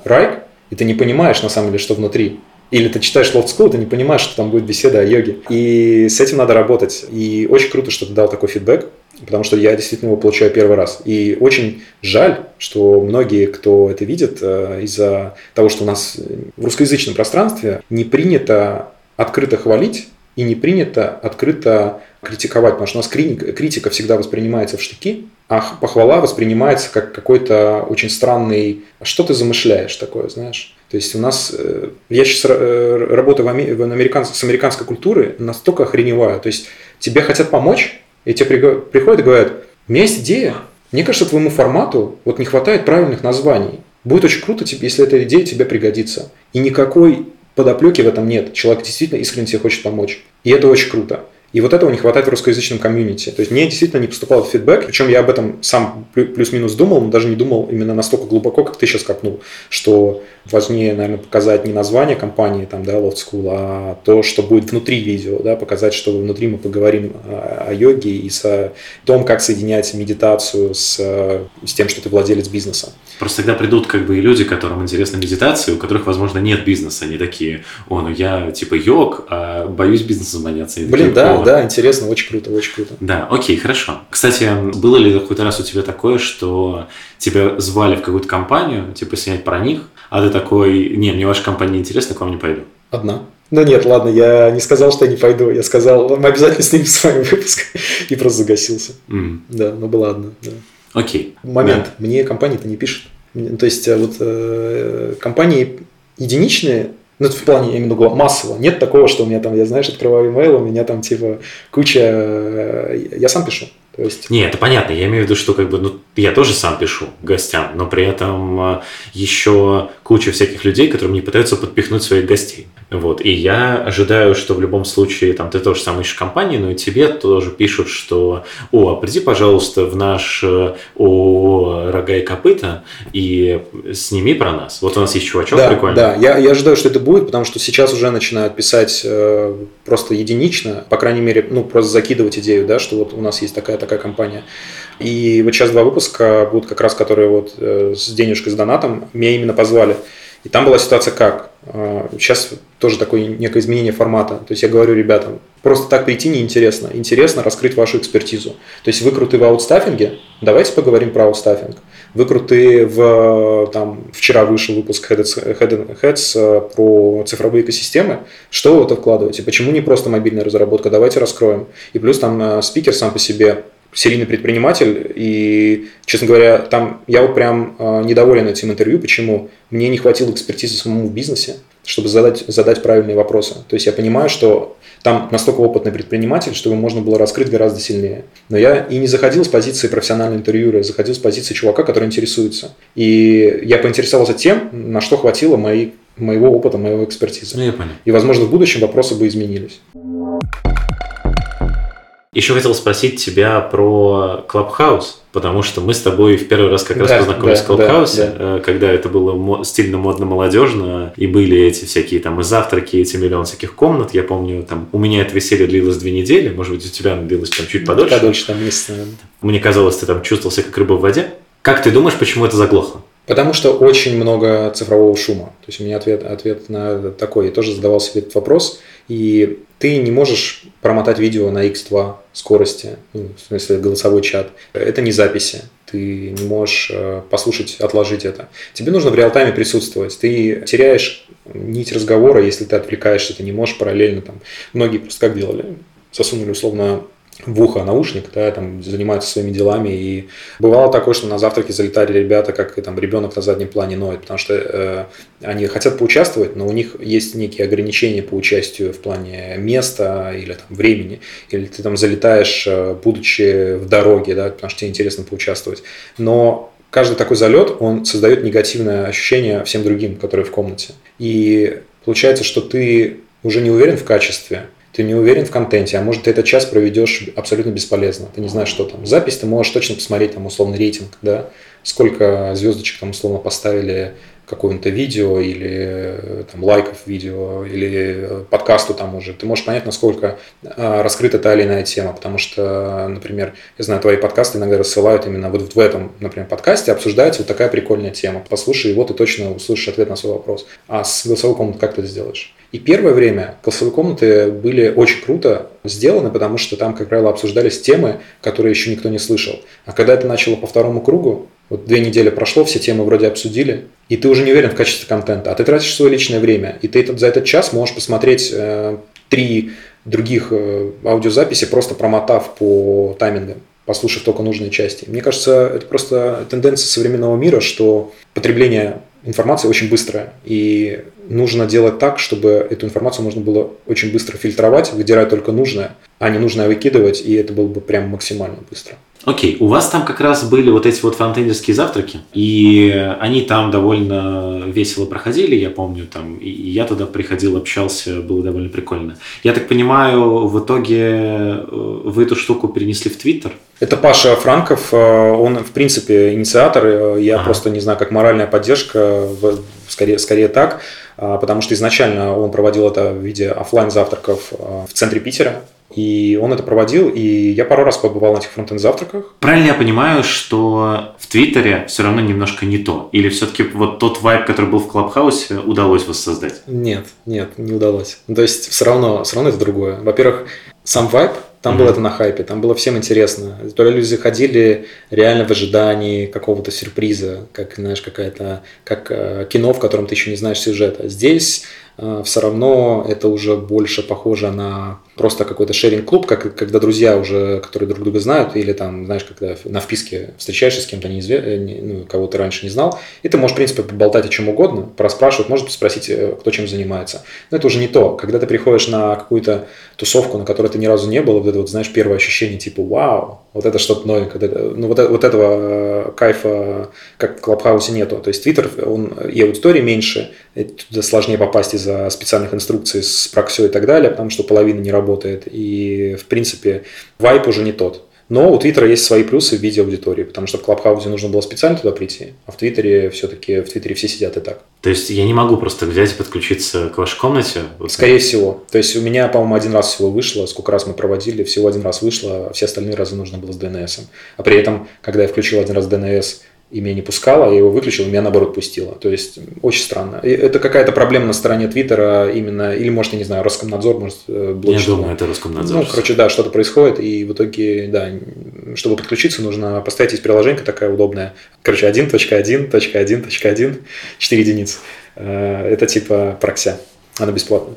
и ты не понимаешь на самом деле, что внутри. Или ты читаешь Loft School, ты не понимаешь, что там будет беседа о йоге. И с этим надо работать. И очень круто, что ты дал такой фидбэк потому что я действительно его получаю первый раз. И очень жаль, что многие, кто это видит, э, из-за того, что у нас в русскоязычном пространстве не принято открыто хвалить и не принято открыто критиковать, потому что у нас критика всегда воспринимается в штыки, а похвала воспринимается как какой-то очень странный «а что ты замышляешь такое, знаешь?» То есть у нас, э, я сейчас э, работаю в американ, с американской культурой, настолько охреневаю. То есть тебе хотят помочь, и тебе приходят и говорят, у меня есть идея, мне кажется, твоему формату вот не хватает правильных названий. Будет очень круто, если эта идея тебе пригодится. И никакой подоплеки в этом нет. Человек действительно искренне тебе хочет помочь. И это очень круто. И вот этого не хватает в русскоязычном комьюнити. То есть мне действительно не поступал фидбэк, причем я об этом сам плюс-минус думал, но даже не думал именно настолько глубоко, как ты сейчас копнул, что важнее, наверное, показать не название компании, там, да, Loft School, а то, что будет внутри видео, да, показать, что внутри мы поговорим о, йоге и о том, как соединять медитацию с, с тем, что ты владелец бизнеса. Просто тогда придут как бы и люди, которым интересна медитация, у которых, возможно, нет бизнеса, они такие, о, ну я типа йог, а боюсь бизнесом заняться. Блин, да, да, интересно, очень круто, очень круто. Да, окей, хорошо. Кстати, было ли какой-то раз у тебя такое, что тебя звали в какую-то компанию, типа снять про них, а ты такой, не, мне ваша компания не интересна, к вам не пойду? Одна. Ну нет, ладно, я не сказал, что я не пойду. Я сказал, мы обязательно снимем с вами выпуск. И просто загасился. Mm. Да, ну была одна. Да. Окей. Момент. Да. Мне компания-то не пишет. То есть э, вот э, компании единичные, ну, в плане именно массово. Нет такого, что у меня там, я знаешь, открываю email, у меня там типа куча... Э, я сам пишу. То есть... Не, это понятно. Я имею в виду, что как бы, ну, я тоже сам пишу гостям, но при этом э, еще куча всяких людей, которые мне пытаются подпихнуть своих гостей. Вот. И я ожидаю, что в любом случае там ты тоже сам ищешь компании, но и тебе тоже пишут, что «О, а приди, пожалуйста, в наш э, о рога и копыта и сними про нас». Вот у нас есть чувачок да, прикольный. Да, я, я ожидаю, что это будет, потому что сейчас уже начинают писать э, просто единично, по крайней мере, ну, просто закидывать идею, да, что вот у нас есть такая такая компания. И вот сейчас два выпуска будут как раз, которые вот э, с денежкой, с донатом, меня именно позвали. И там была ситуация как? Сейчас э, тоже такое некое изменение формата. То есть я говорю ребятам, просто так прийти неинтересно. Интересно раскрыть вашу экспертизу. То есть вы круты в аутстаффинге, давайте поговорим про аутстаффинг. Вы круты в, там, вчера вышел выпуск Heads, Head Heads э, про цифровые экосистемы. Что вы в это вкладываете? Почему не просто мобильная разработка? Давайте раскроем. И плюс там э, спикер сам по себе серийный предприниматель, и, честно говоря, там я вот прям э, недоволен этим интервью. Почему? Мне не хватило экспертизы самому в бизнесе, чтобы задать, задать правильные вопросы. То есть я понимаю, что там настолько опытный предприниматель, что его можно было раскрыть гораздо сильнее. Но я и не заходил с позиции профессионального интервьюера, я заходил с позиции чувака, который интересуется. И я поинтересовался тем, на что хватило моей, моего опыта, моего экспертизы. Ну, я понял. И, возможно, в будущем вопросы бы изменились. Еще хотел спросить тебя про Clubhouse, потому что мы с тобой в первый раз как раз Да, познакомились да, в Clubhouse, да, э, когда это было стильно, модно, молодежно, и были эти всякие там и завтраки, и эти миллион всяких комнат. Я помню, там у меня это веселье длилось две недели, может быть, у тебя оно длилось там чуть подольше. Подольше, там месяц, наверное. Мне казалось, ты там чувствовал себя как рыба в воде. Как ты думаешь, почему это заглохло? Потому что очень много цифрового шума. То есть у меня ответ, ответ на такой. Я тоже задавал себе этот вопрос. И ты не можешь промотать видео на x2 скорости, ну, в смысле голосовой чат. Это не записи. Ты не можешь э, послушать, отложить это. Тебе нужно в реал-тайме присутствовать. Ты теряешь нить разговора, если ты отвлекаешься, ты не можешь параллельно там. Многие просто как делали? Засунули условно в ухо наушник, да, там занимаются своими делами. И бывало такое, что на завтраке залетали ребята, как там ребенок на заднем плане ноет, потому что э, они хотят поучаствовать, но у них есть некие ограничения по участию в плане места или там, времени. Или ты там залетаешь, э, будучи в дороге, да, потому что тебе интересно поучаствовать. Но каждый такой залет, он создает негативное ощущение всем другим, которые в комнате. И получается, что ты уже не уверен в качестве, ты не уверен в контенте, а может ты этот час проведешь абсолютно бесполезно. Ты не знаешь, что там. Запись ты можешь точно посмотреть, там, условный рейтинг, да, сколько звездочек там условно поставили какое-то видео или э, там, лайков видео или подкасту там уже. Ты можешь понять, насколько а, раскрыта та или иная тема, потому что, например, я знаю, твои подкасты иногда рассылают именно вот в этом, например, подкасте обсуждается вот такая прикольная тема. Послушай его, ты точно услышишь ответ на свой вопрос. А с голосовой комнатой как ты это сделаешь? И первое время голосовые комнаты были очень круто сделаны, потому что там, как правило, обсуждались темы, которые еще никто не слышал. А когда это начало по второму кругу, вот две недели прошло, все темы вроде обсудили, и ты уже не уверен в качестве контента, а ты тратишь свое личное время, и ты этот, за этот час можешь посмотреть э, три других э, аудиозаписи, просто промотав по таймингам послушав только нужные части. Мне кажется, это просто тенденция современного мира, что потребление информации очень быстрое, и нужно делать так, чтобы эту информацию можно было очень быстро фильтровать, выдирать только нужное, а не нужное выкидывать, и это было бы прям максимально быстро. Окей, у вас там как раз были вот эти вот фронтендерские завтраки, и они там довольно весело проходили, я помню, там, и я туда приходил, общался, было довольно прикольно. Я так понимаю, в итоге э, вы эту штуку перенесли в Твиттер? Это Паша Франков, э, он, в принципе, инициатор, э, я Ага. просто не знаю, как моральная поддержка, скорее, скорее так, потому что изначально он проводил это в виде оффлайн завтраков в центре Питера, и он это проводил, и я пару раз побывал на этих фронтенд завтраках. Правильно я понимаю, что в Твиттере все равно немножко не то? Или все-таки вот тот вайб, который был в Клабхаусе, удалось воссоздать? Нет, нет, не удалось. Ну, То есть все равно, все равно это другое. Во-первых, сам вайб, там Мгм. было это на хайпе, там было всем интересно. То ли люди заходили реально в ожидании какого-то сюрприза, как, знаешь, какая-то, как э, кино, в котором ты еще не знаешь сюжета. Здесь все равно это уже больше похоже на просто какой-то шеринг-клуб, как, когда друзья уже, которые друг друга знают, или там, знаешь, когда на вписке встречаешься с кем-то, неизве... э, ну, кого ты раньше не знал, и ты можешь, в принципе, поболтать о чем угодно, пораспрашивать, может спросить, э, кто чем занимается. Но это уже не то. Когда ты приходишь на какую-то тусовку, на которой ты ни разу не был, вот это вот, знаешь, первое ощущение типа «Вау!» Вот это что-то новенькое. Это- Ну, вот, э- вот этого э, кайфа, как в Клабхаусе, нету. То есть Твиттер, он и аудитории меньше, и туда сложнее попасть из-за специальных инструкций с проксё и так далее, потому что половина не работает. И, в принципе, вайп уже не тот. Но у Твиттера есть свои плюсы в виде аудитории, потому что в Клабхаусе нужно было специально туда прийти, а в Твиттере все-таки, в Твиттере все сидят и так. То есть я не могу просто взять и подключиться к вашей комнате? Вот Скорее всего. То есть у меня, по-моему, один раз всего вышло, сколько раз мы проводили, всего один раз вышло, а все остальные разы нужно было с DNS. А при этом, когда я включил один раз DNS, и меня не пускало, я его выключил, меня наоборот пустило. То есть очень странно. И это какая-то проблема на стороне Твиттера именно, или может, я не знаю, Роскомнадзор может э, Я блочить. думаю, это Роскомнадзор. Ну, короче, да, что-то происходит, и в итоге, да, чтобы подключиться, нужно поставить есть приложенька такая удобная. Короче, 1.1.1.1.1, 4 единицы. Э, Это типа прокся. Она бесплатная.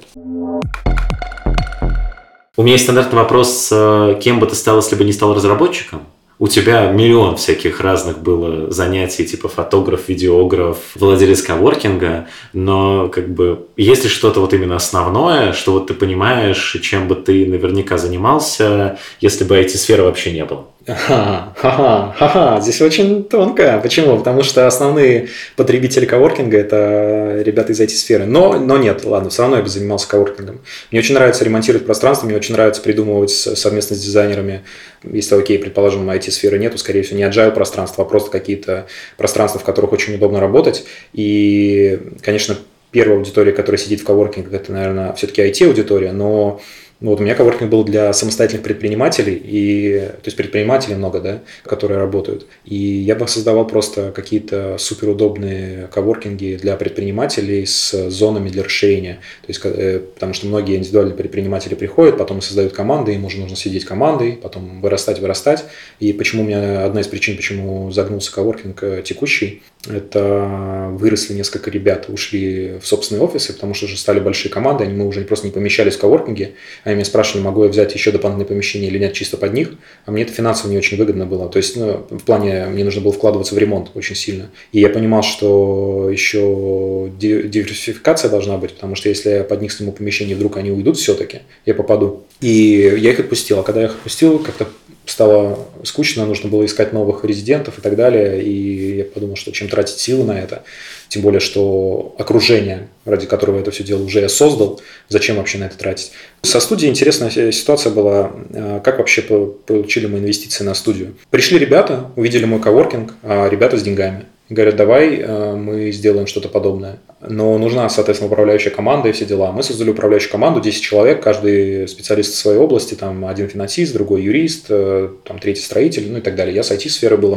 У меня есть стандартный вопрос, э, кем бы ты стал, если бы не стал разработчиком? У тебя миллион всяких разных было занятий, типа фотограф, видеограф, владелец коворкинга, но как бы если что-то вот именно основное, что вот ты понимаешь, чем бы ты наверняка занимался, если бы IT-сферы вообще не было? Ха-ха, ха-ха, здесь очень тонко. Почему? Потому что основные потребители коворкинга – это ребята из IT-сферы. Но, но нет, ладно, все равно я бы занимался коворкингом. Мне очень нравится ремонтировать пространство, мне очень нравится придумывать совместно с дизайнерами. Если, окей, предположим, IT-сферы нету, скорее всего, не agile пространство, а просто какие-то пространства, в которых очень удобно работать. И, конечно, первая аудитория, которая сидит в коворкинге, это, наверное, все-таки IT-аудитория, но ну, вот у меня коворкинг был для самостоятельных предпринимателей, и, то есть предпринимателей много, да, которые работают. И я бы создавал просто какие-то суперудобные коворкинги для предпринимателей с зонами для расширения. То есть, э, потому что многие индивидуальные предприниматели приходят, потом создают команды, им уже нужно сидеть командой, потом вырастать, вырастать. И почему у меня одна из причин, почему загнулся коворкинг э, текущий, это выросли несколько ребят, ушли в собственные офисы, потому что уже стали большие команды, они мы уже просто не помещались в коворкинге. Они меня спрашивали, могу я взять еще дополнительное помещение или нет, чисто под них. А мне это финансово не очень выгодно было. То есть, ну, в плане, мне нужно было вкладываться в ремонт очень сильно. И я понимал, что еще диверсификация должна быть, потому что если я под них сниму помещение, вдруг они уйдут все-таки, я попаду. И я их отпустил. А когда я их отпустил, как-то стало скучно, нужно было искать новых резидентов и так далее, и я подумал, что чем тратить силы на это, тем более, что окружение, ради которого я это все дело уже я создал, зачем вообще на это тратить. Со студией интересная ситуация была, э, как вообще получили мы инвестиции на студию. Пришли ребята, увидели мой коворкинг, а ребята с деньгами говорят, давай э, мы сделаем что-то подобное. Но нужна, соответственно, управляющая команда и все дела. Мы создали управляющую команду, 10 человек, каждый специалист в своей области, там один финансист, другой юрист, э, там третий строитель, ну и так далее. Я с IT-сферы был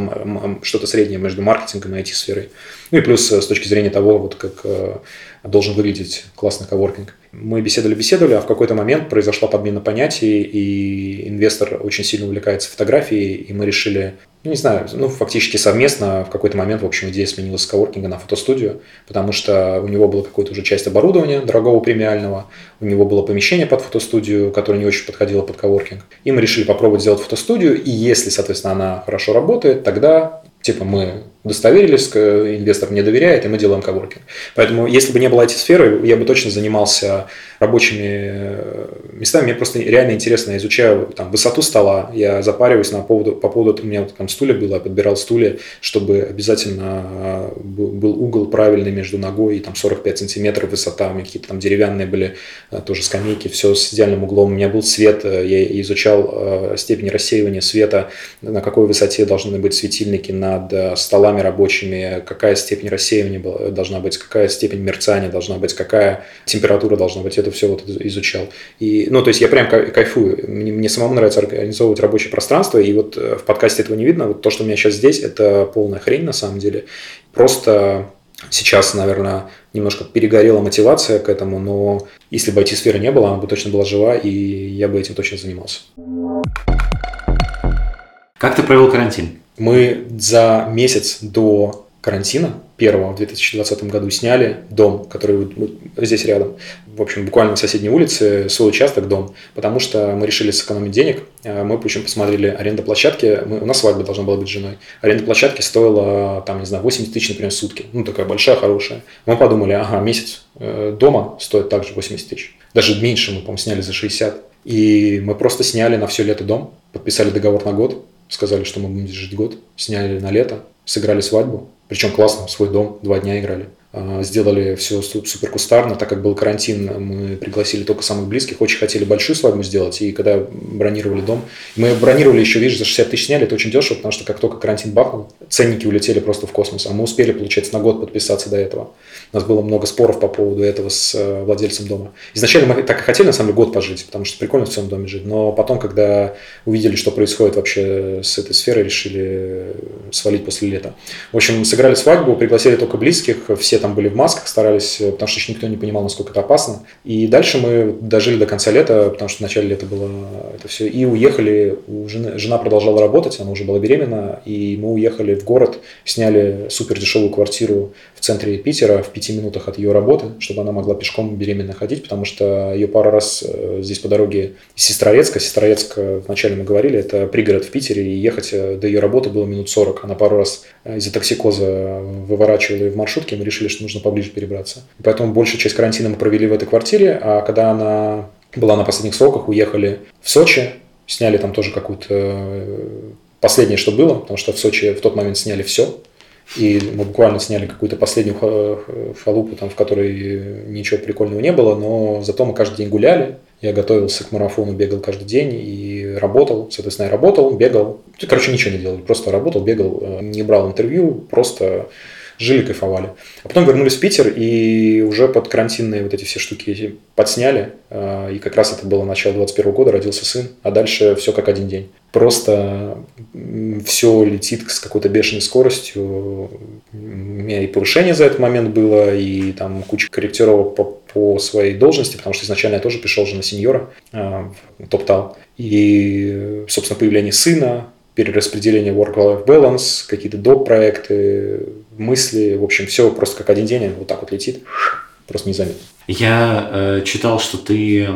что-то среднее между маркетингом и IT-сферой. Ну и плюс э, с точки зрения того, вот как должен выглядеть классный коворкинг. Мы беседовали-беседовали, а в какой-то момент произошла подмена понятий, и инвестор очень сильно увлекается фотографией, и мы решили ну, не знаю, ну, фактически совместно в какой-то момент, в общем, идея сменилась с коворкинга на фотостудию, потому что у него была какая-то уже часть оборудования дорогого премиального, у него было помещение под фотостудию, которое не очень подходило под коворкинг. И мы решили попробовать сделать фотостудию, и если, соответственно, она хорошо работает, тогда типа мы удостоверились, инвестор мне доверяет, и мы делаем коворкинг. Поэтому, если бы не было этой сферы, я бы точно занимался рабочими э, местами. Мне просто реально интересно, я изучаю там, высоту стола, я запариваюсь на поводу, по поводу, у меня вот там стулья было, я подбирал стулья, чтобы обязательно э, был угол правильный между ногой и там 45 сантиметров высота, у меня какие-то там деревянные были э, тоже скамейки, все с идеальным углом. У меня был свет, я изучал степень рассеивания света, на какой высоте должны быть светильники над столами столами рабочими, какая степень рассеивания должна быть, какая степень мерцания должна быть, какая температура должна быть. Это все вот изучал. И, ну, то есть я прям кайфую. Мне, мне самому нравится организовывать рабочее пространство, и вот э, в подкасте этого не видно. Вот то, что у меня сейчас здесь, это полная хрень на самом деле. Просто сейчас, наверное, немножко перегорела мотивация к этому, но если бы IT-сферы не было, она бы точно была жива, и я бы этим точно занимался. Как ты провел карантин? Мы за месяц до карантина первого в 2020 году сняли дом, который вот здесь рядом, в общем, буквально на соседней улице, свой участок, дом, потому что мы решили сэкономить денег. А мы, общем, посмотрели аренда площадки, мы, у нас свадьба должна была быть с женой. Аренда площадки стоила, там, не знаю, 80 тысяч, например, в сутки. Ну, такая большая, хорошая. Мы подумали, ага, месяц э, дома стоит также 80 тысяч. Даже меньше мы, по-моему, сняли за 60. И мы просто сняли на все лето дом, подписали договор на год, сказали, что мы будем жить год, сняли на лето, сыграли свадьбу, причем классно, свой дом, два дня играли. А, сделали все супер кустарно, так как был карантин, мы пригласили только самых близких, очень хотели большую свадьбу сделать, и когда бронировали дом, мы бронировали еще, видишь, за 60 тысяч сняли, это очень дешево, потому что как только карантин бахнул, ценники улетели просто в космос, а мы успели, получается, на год подписаться до этого. У нас было много споров по поводу этого с э, владельцем дома. Изначально мы так и хотели, на самом деле, год пожить, потому что прикольно в своем доме жить, но потом, когда увидели, что происходит вообще с этой сферой, решили свалить после лета. В общем, сыграли свадьбу, пригласили только близких, все там были в масках, старались, э, потому что еще никто не понимал, насколько это опасно. И дальше мы дожили до конца лета, потому что в начале лета было это все, и уехали, жены, жена продолжала работать, она уже была беременна, и мы уехали в город, сняли супер дешевую квартиру в центре Питера, в пяти минутах от ее работы, чтобы она могла пешком беременно ходить, потому что ее пару раз э, здесь по дороге из Сестрорецка, Сестрорецк, э, вначале мы говорили, это пригород в Питере, и ехать до ее работы было минут 40. Она пару раз из-за токсикоза выворачивала в маршрутке, мы решили, что нужно поближе перебраться. И поэтому большую часть карантина мы провели в этой квартире, а когда она была на последних сроках, уехали в Сочи, сняли там тоже какую-то э, последнее, что было, потому что в Сочи в тот момент сняли все. И мы буквально сняли какую-то последнюю халупу, там, в которой ничего прикольного не было, но зато мы каждый день гуляли. Я готовился к марафону, бегал каждый день и работал. Соответственно, я работал, бегал. Короче, ничего не делал. Просто работал, бегал, э, не брал интервью, просто жили, кайфовали. А потом вернулись в Питер и уже под карантинные вот эти все штуки подсняли. А, и как раз это было начало 21 года, родился сын, а дальше все как один день. Просто все летит с какой-то бешеной скоростью. У меня и повышение за этот момент было, и там куча корректировок по, по своей должности, потому что изначально я тоже пришел уже на сеньора а, в топтал. И, собственно, появление сына, перераспределение work-life balance, какие-то доп-проекты, мысли, в общем, все просто как один день, вот так вот летит, просто незаметно. Я э, читал, что ты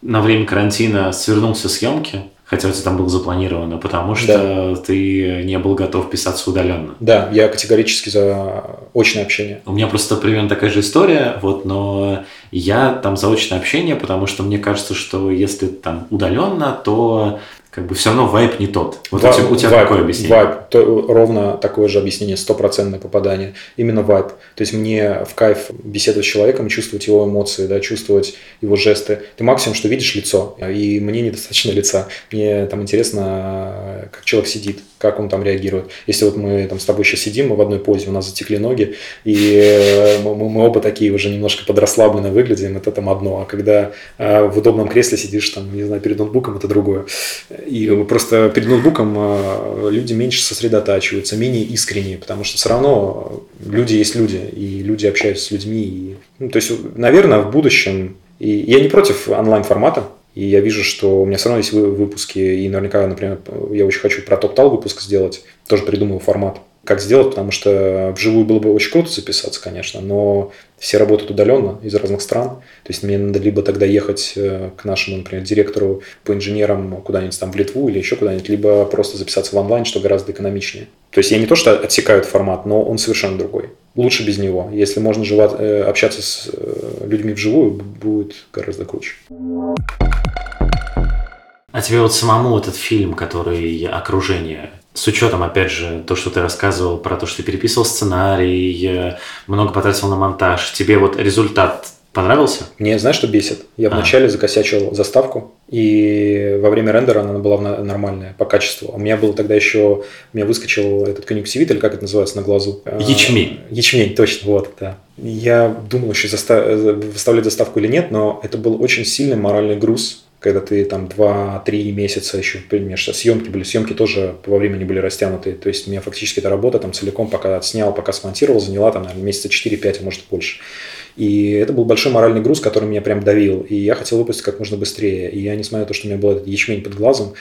на время карантина свернулся съемки, хотя у тебя там было запланировано, потому что да. ты не был готов писаться удаленно. Да, я категорически за очное общение. У меня просто примерно такая же история, вот, но я там за очное общение, потому что мне кажется, что если там удаленно, то как бы все равно вайп не тот. Вот вайп, у тебя, у тебя вайп, какое объяснение? Вайп, то, ровно такое же объяснение, стопроцентное попадание. Именно вайп. То есть мне в кайф беседовать с человеком, чувствовать его эмоции, да, чувствовать его жесты. Ты максимум, что видишь лицо, и мне недостаточно лица. Мне там интересно, как человек сидит, как он там реагирует. Если вот мы там с тобой сейчас сидим, мы в одной позе, у нас затекли ноги, и э, мы, мы оба такие уже немножко подрасслабленно выглядим, это там одно. А когда э, в удобном кресле сидишь там, не знаю, перед ноутбуком, это другое. И просто перед ноутбуком э, люди меньше сосредотачиваются, менее искренние, потому что все равно люди есть люди, и люди общаются с людьми. И, ну, то есть, наверное, в будущем, и я не против онлайн-формата, и я вижу, что у меня все равно есть выпуски, и наверняка, например, я очень хочу про топ-тал выпуск сделать, тоже придумал формат как сделать, потому что вживую было бы очень круто записаться, конечно, но все работают удаленно из разных стран. То есть мне надо либо тогда ехать э, к нашему, например, директору по инженерам куда-нибудь там в Литву или еще куда-нибудь, либо просто записаться в онлайн, что гораздо экономичнее. То есть я не то, что отсекаю этот формат, но он совершенно другой. Лучше без него. Если можно жива, э, общаться с э, людьми вживую, будет гораздо круче. А тебе вот самому этот фильм, который «Окружение», с учетом, опять же, то, что ты рассказывал про то, что ты переписывал сценарий, э, много потратил на монтаж, тебе вот результат понравился? Мне, знаешь, что бесит? Я а. вначале закосячил заставку, и во время рендера она была нормальная по качеству. У меня был тогда еще, у меня выскочил этот конъюнктивит, или как это называется на глазу? А, ячмень. Ячмень, точно, вот, да. Я думал еще застав... выставлять заставку или нет, но это был очень сильный моральный груз когда ты там 2-3 месяца еще, понимаешь, съемки были, съемки тоже во времени были растянуты, то есть у меня фактически эта работа там целиком, пока отснял, пока смонтировал, заняла там, наверное, месяца 4-5, а может больше. И это был большой моральный груз, который меня прям давил. И я хотел выпустить как можно быстрее. И я, несмотря на то, что у меня был этот ячмень под глазом,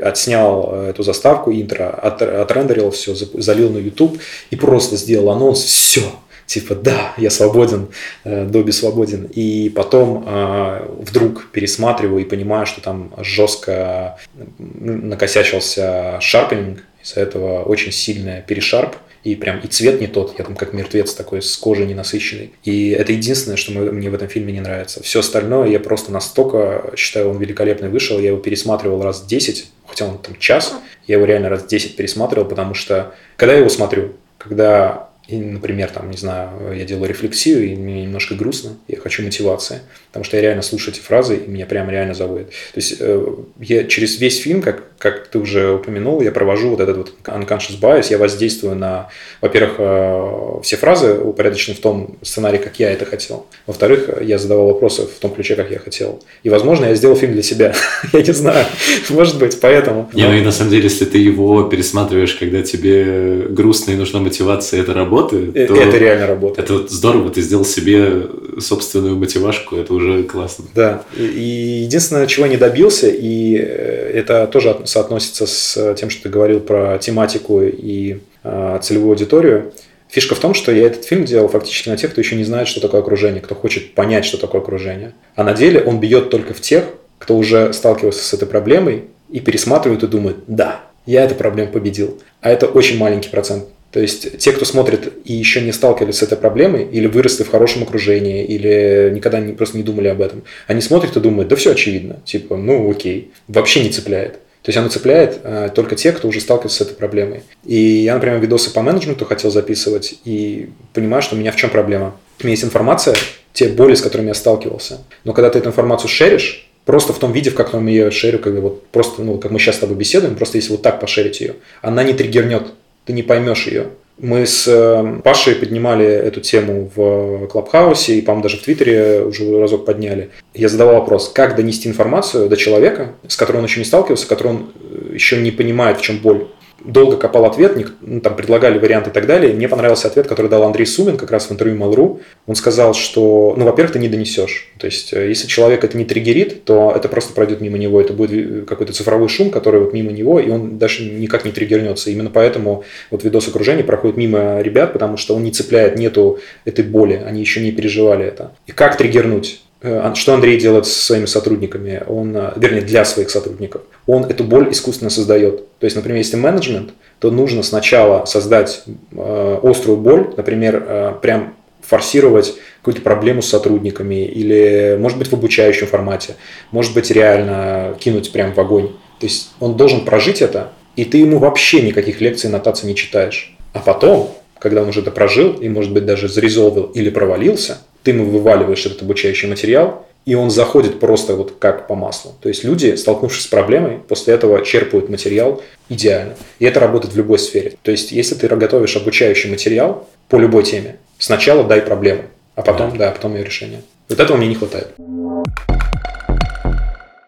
отснял э, эту заставку, интро, от, отрендерил все, залил на YouTube и просто сделал анонс. Все, типа, да, я свободен, э, Добби свободен. И потом э, вдруг пересматриваю и понимаю, что там жестко накосячился шарпинг, из-за этого очень сильная перешарп, и прям и цвет не тот, я там как мертвец такой с кожей ненасыщенной. И это единственное, что мне в этом фильме не нравится. Все остальное я просто настолько считаю, он великолепный вышел, я его пересматривал раз 10, хотя он там час, я его реально раз 10 пересматривал, потому что когда я его смотрю, когда и, например, там, не знаю, я делаю рефлексию, и мне немножко грустно, я хочу мотивации, потому что я реально слушаю эти фразы, и меня прям реально заводит. То есть э, я через весь фильм, как, как ты уже упомянул, я провожу вот этот вот unconscious bias, я воздействую на, во-первых, э, все фразы упорядочены в том сценарии, как я это хотел. Во-вторых, я задавал вопросы в том ключе, как я хотел. И, возможно, я сделал фильм для себя. я не знаю, может быть, поэтому. Не, ну и на самом деле, если ты его пересматриваешь, когда тебе грустно и нужна мотивация, это работает работает, Э, то Это реально работает. это вот здорово, ты сделал себе собственную мотивашку, это уже классно. Да. И- единственное, чего не добился, и э, это тоже от- соотносится с тем, что ты говорил про тематику и э, целевую аудиторию. Фишка в том, что я этот фильм делал фактически на тех, кто еще не знает, что такое окружение, кто хочет понять, что такое окружение. А на деле он бьет только в тех, кто уже сталкивался с этой проблемой и пересматривает и думает, да, я эту проблему победил. А это очень маленький процент. То есть те, кто смотрит и еще не сталкивались с этой проблемой, или выросли в хорошем окружении, или никогда не, просто не думали об этом, они смотрят и думают, да все очевидно, типа, ну окей, вообще не цепляет. То есть оно цепляет э, только те, кто уже сталкивался с этой проблемой. И я, например, видосы по менеджменту хотел записывать, и понимаю, что у меня в чем проблема. У меня есть информация, те боли, с которыми я сталкивался. Но когда ты эту информацию шеришь, просто в том виде, в каком я ее шерю, как вот просто, ну, как мы сейчас с тобой беседуем, просто если вот так пошерить ее, она не триггернет, ты не поймешь ее. Мы с э, Пашей поднимали эту тему в Клабхаусе и, по-моему, даже в Твиттере уже разок подняли. Я задавал вопрос, как донести информацию до человека, с которым он еще не сталкивался, который он э, еще не понимает, в чем боль. Долго копал ответ, ну, там предлагали варианты и так далее. Мне понравился ответ, который дал Андрей Сумин как раз в интервью Mail.ru. Он сказал, что, ну, во-первых, ты не донесешь. То есть, э, если человек это не триггерит, то это просто пройдет мимо него. Это будет э, какой-то цифровой шум, который вот мимо него, и он даже никак не триггернется. Именно поэтому вот видос окружения проходит мимо ребят, потому что он не цепляет, нету этой боли, они еще не переживали это. И как триггернуть? Э, Ан- Что Андрей делает со своими сотрудниками? Он, э, вернее, для своих сотрудников. Он эту боль искусственно создает. То есть, например, если менеджмент, то нужно сначала создать э, острую боль, например, прям форсировать какую-то проблему с сотрудниками или, может быть, в обучающем формате, может быть, реально кинуть прям в огонь. То есть он должен прожить это, и ты ему вообще никаких лекций, нотаций не читаешь. А потом, когда он уже это прожил и, может быть, даже зарезолвил или провалился, ты ему вываливаешь этот обучающий материал, и он заходит просто вот как по маслу. То есть люди, столкнувшись с проблемой, после этого черпают материал идеально. И это работает в любой сфере. То есть если ты готовишь обучающий материал по любой теме, сначала дай проблему, а потом, да, а потом ее решение. Вот этого мне не хватает.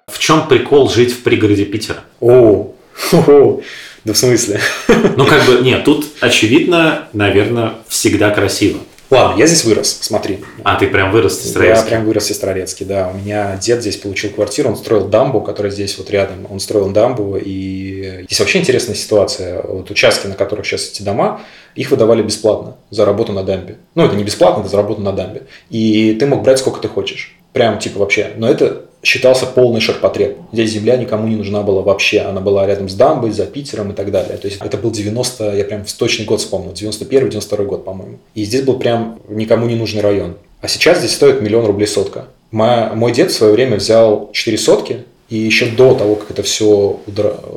В чем прикол жить в пригороде Питера? О, да в смысле? Ну, как бы, нет, тут, очевидно, наверное, всегда красиво. Ладно, я здесь вырос, смотри. А, ты прям вырос в Я Сестрорецке? прям вырос в Сестрорецке, да. У меня дед здесь получил квартиру, он строил дамбу, которая здесь вот рядом. Он строил дамбу, и здесь вообще интересная ситуация. Вот участки, на которых сейчас эти дома, их выдавали бесплатно за работу на дамбе. Ну, это не бесплатно, это за работу на дамбе. И ты мог брать сколько ты хочешь. Прям типа вообще. Но это считался полный ширпотреб. Здесь земля никому не нужна была вообще. Она была рядом с дамбой, за Питером и так далее. То есть это был 90, я прям в точный год вспомнил, 91-92 год, по-моему. И здесь был прям никому не нужный район. А сейчас здесь стоит миллион рублей сотка. Мо- Мой дед в свое время взял 4 сотки, и еще до того, как это все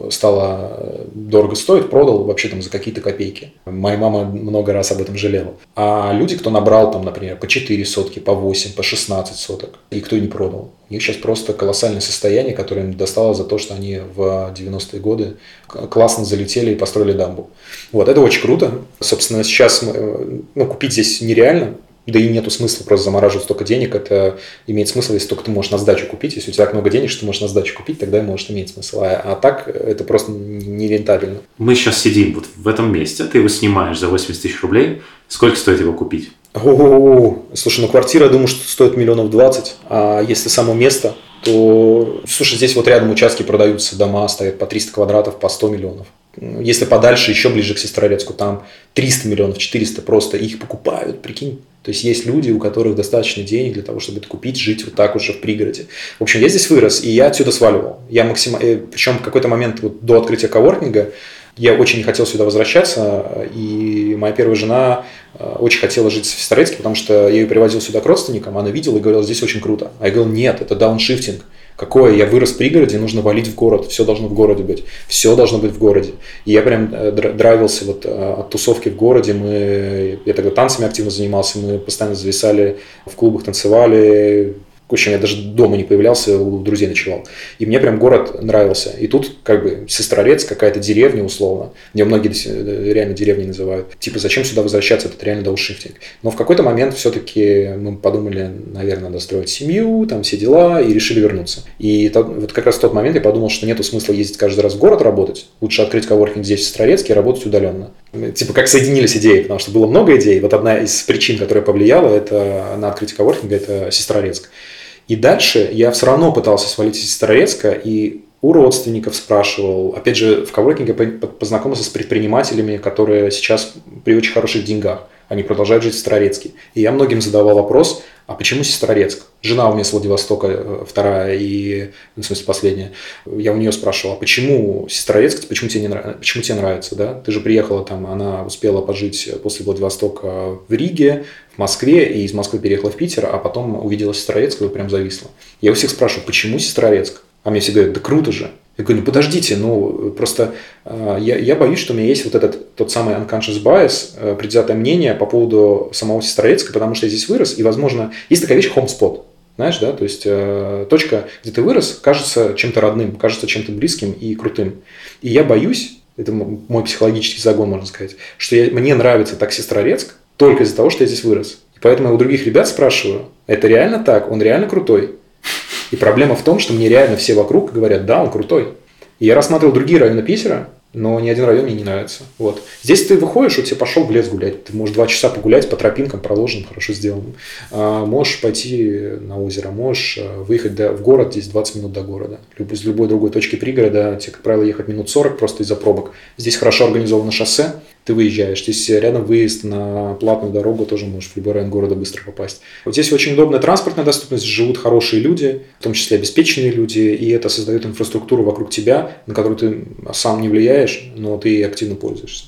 стало э, дорого стоить, продал вообще там за какие-то копейки. Моя мама много раз об этом жалела. А люди, кто набрал там, например, по 4 сотки, по 8, по 16 соток, и кто не продал. У них сейчас просто колоссальное состояние, которое им досталось за то, что они в 90-е годы классно залетели и построили дамбу. Вот, это очень круто. Собственно, сейчас э, ну, купить здесь нереально, да и нету смысла просто замораживать столько денег. Это имеет смысл, если только ты можешь на сдачу купить. Если у тебя так много денег, что ты можешь на сдачу купить, тогда может иметь смысл. А, а так это просто нерентабельно. Мы сейчас сидим вот в этом месте, ты его снимаешь за 80 тысяч рублей. Сколько стоит его купить? О, слушай, ну квартира, я думаю, что стоит миллионов двадцать, а если само место, то, слушай, здесь вот рядом участки продаются, дома стоят по 300 квадратов, по 100 миллионов. Если подальше, еще ближе к Сестрорецку, там 300 миллионов, 400 просто, их покупают, прикинь. То есть есть люди, у которых достаточно денег для того, чтобы это купить, жить вот так уже в пригороде. В общем, я здесь вырос, и я отсюда сваливал. Я максимально, причем в какой-то момент вот до открытия коворкинга я очень не хотел сюда возвращаться, и моя первая жена э, очень хотела жить в Сестрорецке, потому что я ее привозил сюда к родственникам, она видела и говорила, здесь очень круто. А я говорил, нет, это дауншифтинг. Какое? Я вырос в пригороде, нужно валить в город, все должно в городе быть, все должно быть в городе. И я прям э, дра- драйвился вот э, от тусовки в городе, мы, я тогда танцами активно занимался, мы постоянно зависали в клубах, танцевали, В общем, я даже дома не появлялся, у друзей ночевал. И мне прям город нравился. И тут как бы Сестрорец, какая-то деревня условно, где многие э, реально деревни называют. Типа, зачем сюда возвращаться, это реально дауншифтинг. Но в какой-то момент все-таки мы подумали, наверное, надо строить семью, там все дела, и решили вернуться. И вот как раз в тот момент я подумал, что нету смысла ездить каждый раз в город работать. Лучше открыть коворкинг здесь, в Сестрорецке, и работать удаленно. Типа, как соединились идеи, потому что было много идей. Вот одна из причин, которая повлияла это на открытие коворкинга, это Сестрорецк. И дальше я все равно пытался свалить из Сестрорецка и у родственников спрашивал. Опять же, в коворкинге познакомился с предпринимателями, которые сейчас при очень хороших деньгах. Они продолжают жить в Сестрорецке. И я многим задавал вопрос, а почему Сестрорецк? Жена у меня с Владивостока, э, вторая и, ну, в смысле, последняя. Я у нее спрашивал, а почему Сестрорецк, почему тебе, не нравится, почему тебе нравится, да? Ты же приехала там, она успела пожить после Владивостока в Риге, в Москве, и из Москвы переехала в Питер, а потом увидела Сестрорецк и прям зависла. Я у всех спрашиваю, почему Сестрорецк? А мне все говорят, да круто же. Я говорю, ну подождите, ну просто э, я, я боюсь, что у меня есть вот этот тот самый unconscious bias, э, предвзятое мнение по поводу самого Сестрорецка, потому что я здесь вырос, и, возможно, есть такая вещь homespot. Знаешь, да, то есть э, точка, где ты вырос, кажется чем-то родным, кажется чем-то близким и крутым. И я боюсь, это мой психологический загон, можно сказать, что я, мне нравится так Сестрорецк только из-за того, что я здесь вырос. И поэтому я у других ребят спрашиваю, это реально так? Он реально крутой? И проблема в том, что мне реально все вокруг говорят, да, он крутой. И я рассматривал другие районы Питера, но ни один район мне не нравится. Вот. Здесь ты выходишь, вот тебе пошел в лес гулять. Ты можешь два часа погулять по тропинкам, проложенным, хорошо сделанным. А, можешь пойти на озеро, можешь а, выехать до, в город, здесь 20 минут до города. Люб, из любой другой точки пригорода тебе, как правило, ехать минут 40 просто из-за пробок. Здесь хорошо организовано шоссе, ты выезжаешь. Здесь рядом выезд на платную дорогу, тоже можешь в любой район города быстро попасть. Вот здесь очень удобная транспортная доступность, живут хорошие люди, в том числе обеспеченные люди, и это создает инфраструктуру вокруг тебя, на которую ты сам не влияешь, но ты активно пользуешься.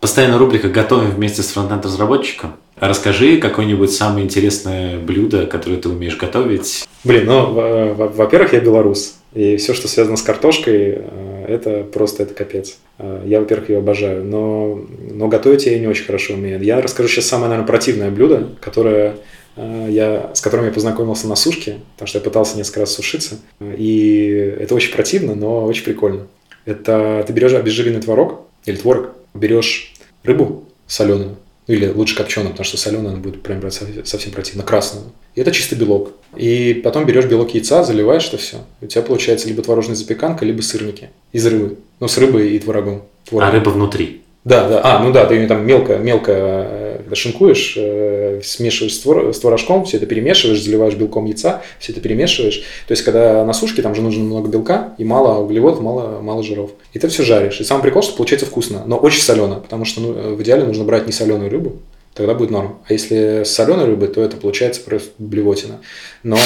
Постоянно рубрика «Готовим вместе с фронтенд-разработчиком». Расскажи какое-нибудь самое интересное блюдо, которое ты умеешь готовить. Блин, ну, во-первых, я белорус. И все, что связано с картошкой, э, это просто это капец. Э, я, во-первых, ее обожаю, но, но готовить я не очень хорошо умею. Я расскажу сейчас самое, наверное, противное блюдо, которое э, я, с которым я познакомился на сушке, потому что я пытался несколько раз сушиться. И это очень противно, но очень прикольно. Это ты берешь обезжиренный творог или творог, берешь рыбу соленую, или лучше копченую, потому что соленая она будет прям совсем противно, красную. И это чистый белок. И потом берешь белок яйца, заливаешь это все. У тебя получается либо творожная запеканка, либо сырники из рыбы. Ну, с рыбой и творогом. Творогом. А рыба внутри? Да, да. А, ну да, ты там мелко, мелко э, шинкуешь, э, смешиваешь с, твор, с творожком, все это перемешиваешь, заливаешь белком яйца, все это перемешиваешь. То есть, когда на сушке, там же нужно много белка и мало углеводов, мало, мало жиров. И ты все жаришь. И самый прикол, что получается вкусно, но очень солено, потому что ну, в идеале нужно брать не соленую рыбу, тогда будет норм. А если с соленой рыбой, то это получается просто блевотина. Но,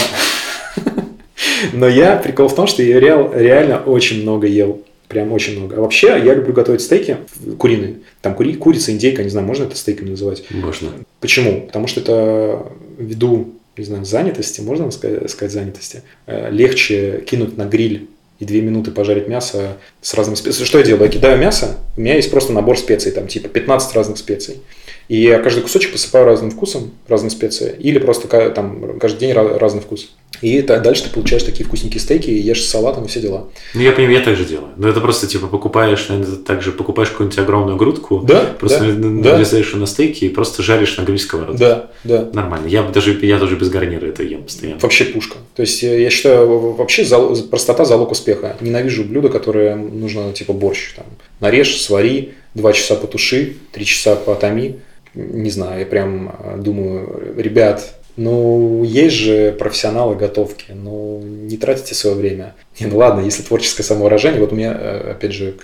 но я, прикол в том, что я реально очень много ел. Прям очень много. А вообще, я люблю готовить стейки куриные. Там кури, курица, индейка, не знаю, можно это стейками называть? Можно. Почему? Потому что это ввиду, не знаю, занятости, можно сказать, сказать занятости, э, легче кинуть на гриль и две минуты пожарить мясо с разными специями. Что я делаю? Я кидаю мясо, у меня есть просто набор специй, там типа 15 разных специй. И я каждый кусочек посыпаю разным вкусом, разные специи. Или просто там каждый день разный вкус. И дальше ты получаешь такие вкусненькие стейки, и ешь с салатом и все дела. Ну, я понимаю, я так же делаю. Но это просто, типа, покупаешь, наверное, также покупаешь какую-нибудь огромную грудку, да, просто да, нарезаешь да. ее на стейки и просто жаришь на гриль сковородке. Да, да. Нормально. Я даже, я тоже без гарнира это ем постоянно. Вообще пушка. То есть, я считаю, вообще простота – залог успеха. Ненавижу блюда, которые нужно, типа, борщ. Там, нарежь, свари, два часа потуши, три часа потоми не знаю, я прям э, думаю, ребят, ну, есть же профессионалы готовки, ну, не тратите свое время. Не, ну ладно, если творческое самовыражение, вот у меня, э, опять же,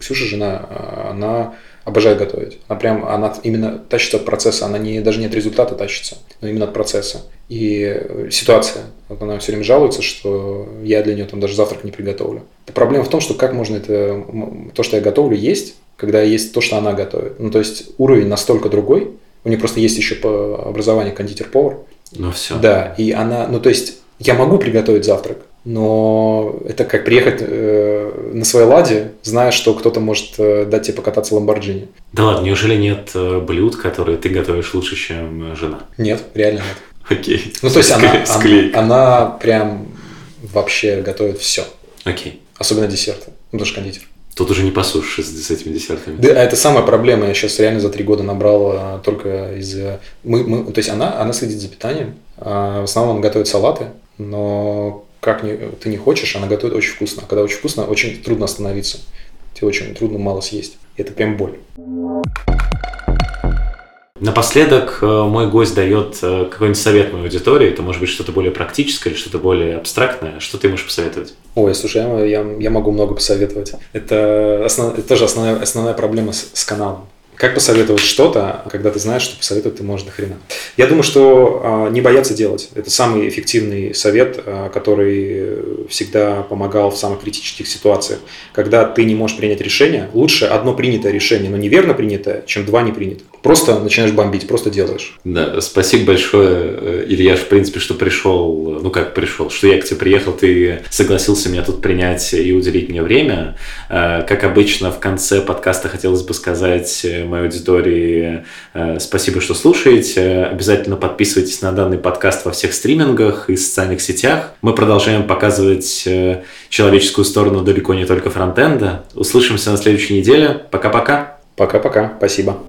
Ксюша, жена, э, она обожает готовить. Она прям, она именно тащится от процесса, она не, даже не от результата тащится, но именно от процесса. И ситуация, вот она все время жалуется, что я для нее там даже завтрак не приготовлю. Проблема в том, что как можно это, то, что я готовлю, есть, когда есть то, что она готовит. Ну, то есть уровень настолько другой, у нее просто есть еще по образованию кондитер-повар. Ну, все. Да, и она, ну, то есть я могу приготовить завтрак, но это как приехать э, на своей ладе, зная, что кто-то может э, дать тебе покататься Ламборджини. Да ладно, неужели нет э, блюд, которые ты готовишь лучше, чем жена? Нет, реально нет. Окей. Ну, то есть она, она, она прям вообще готовит все. Окей. Особенно десерты. Ну, даже кондитер. Тут уже не посушишь с, с этими десертами. Да, это самая проблема. Я сейчас реально за три года набрал а, только из... Мы, мы, то есть она, она следит за питанием. А, в основном она готовит салаты, но как не, ты не хочешь, она готовит очень вкусно. А когда очень вкусно, очень трудно остановиться. Тебе очень трудно мало съесть. И это прям боль. Напоследок э, мой гость дает э, какой-нибудь совет моей аудитории. Это может быть что-то более практическое или что-то более абстрактное. Что ты можешь посоветовать? Ой, слушай, я, я, я могу много посоветовать. Это, основ, это тоже основная, основная проблема с, с каналом. Как посоветовать что-то, когда ты знаешь, что посоветовать ты можешь до хрена? Я думаю, что э, не бояться делать. Это самый эффективный совет, э, который всегда помогал в самых критических ситуациях. Когда ты не можешь принять решение, лучше одно принятое решение, но неверно принятое, чем два не принятых. Просто начинаешь бомбить, просто делаешь. Да, спасибо большое, э, Илья, в принципе, что пришел, ну как пришел, что я к тебе приехал, ты согласился меня тут принять и уделить мне время. Э, как обычно, в конце подкаста хотелось бы сказать моей аудитории э, спасибо, что слушаете. Обязательно подписывайтесь на данный подкаст во всех стримингах и социальных сетях. Мы продолжаем показывать э, человеческую сторону далеко не только фронтенда. Услышимся на следующей неделе. Пока-пока. Пока-пока. Спасибо.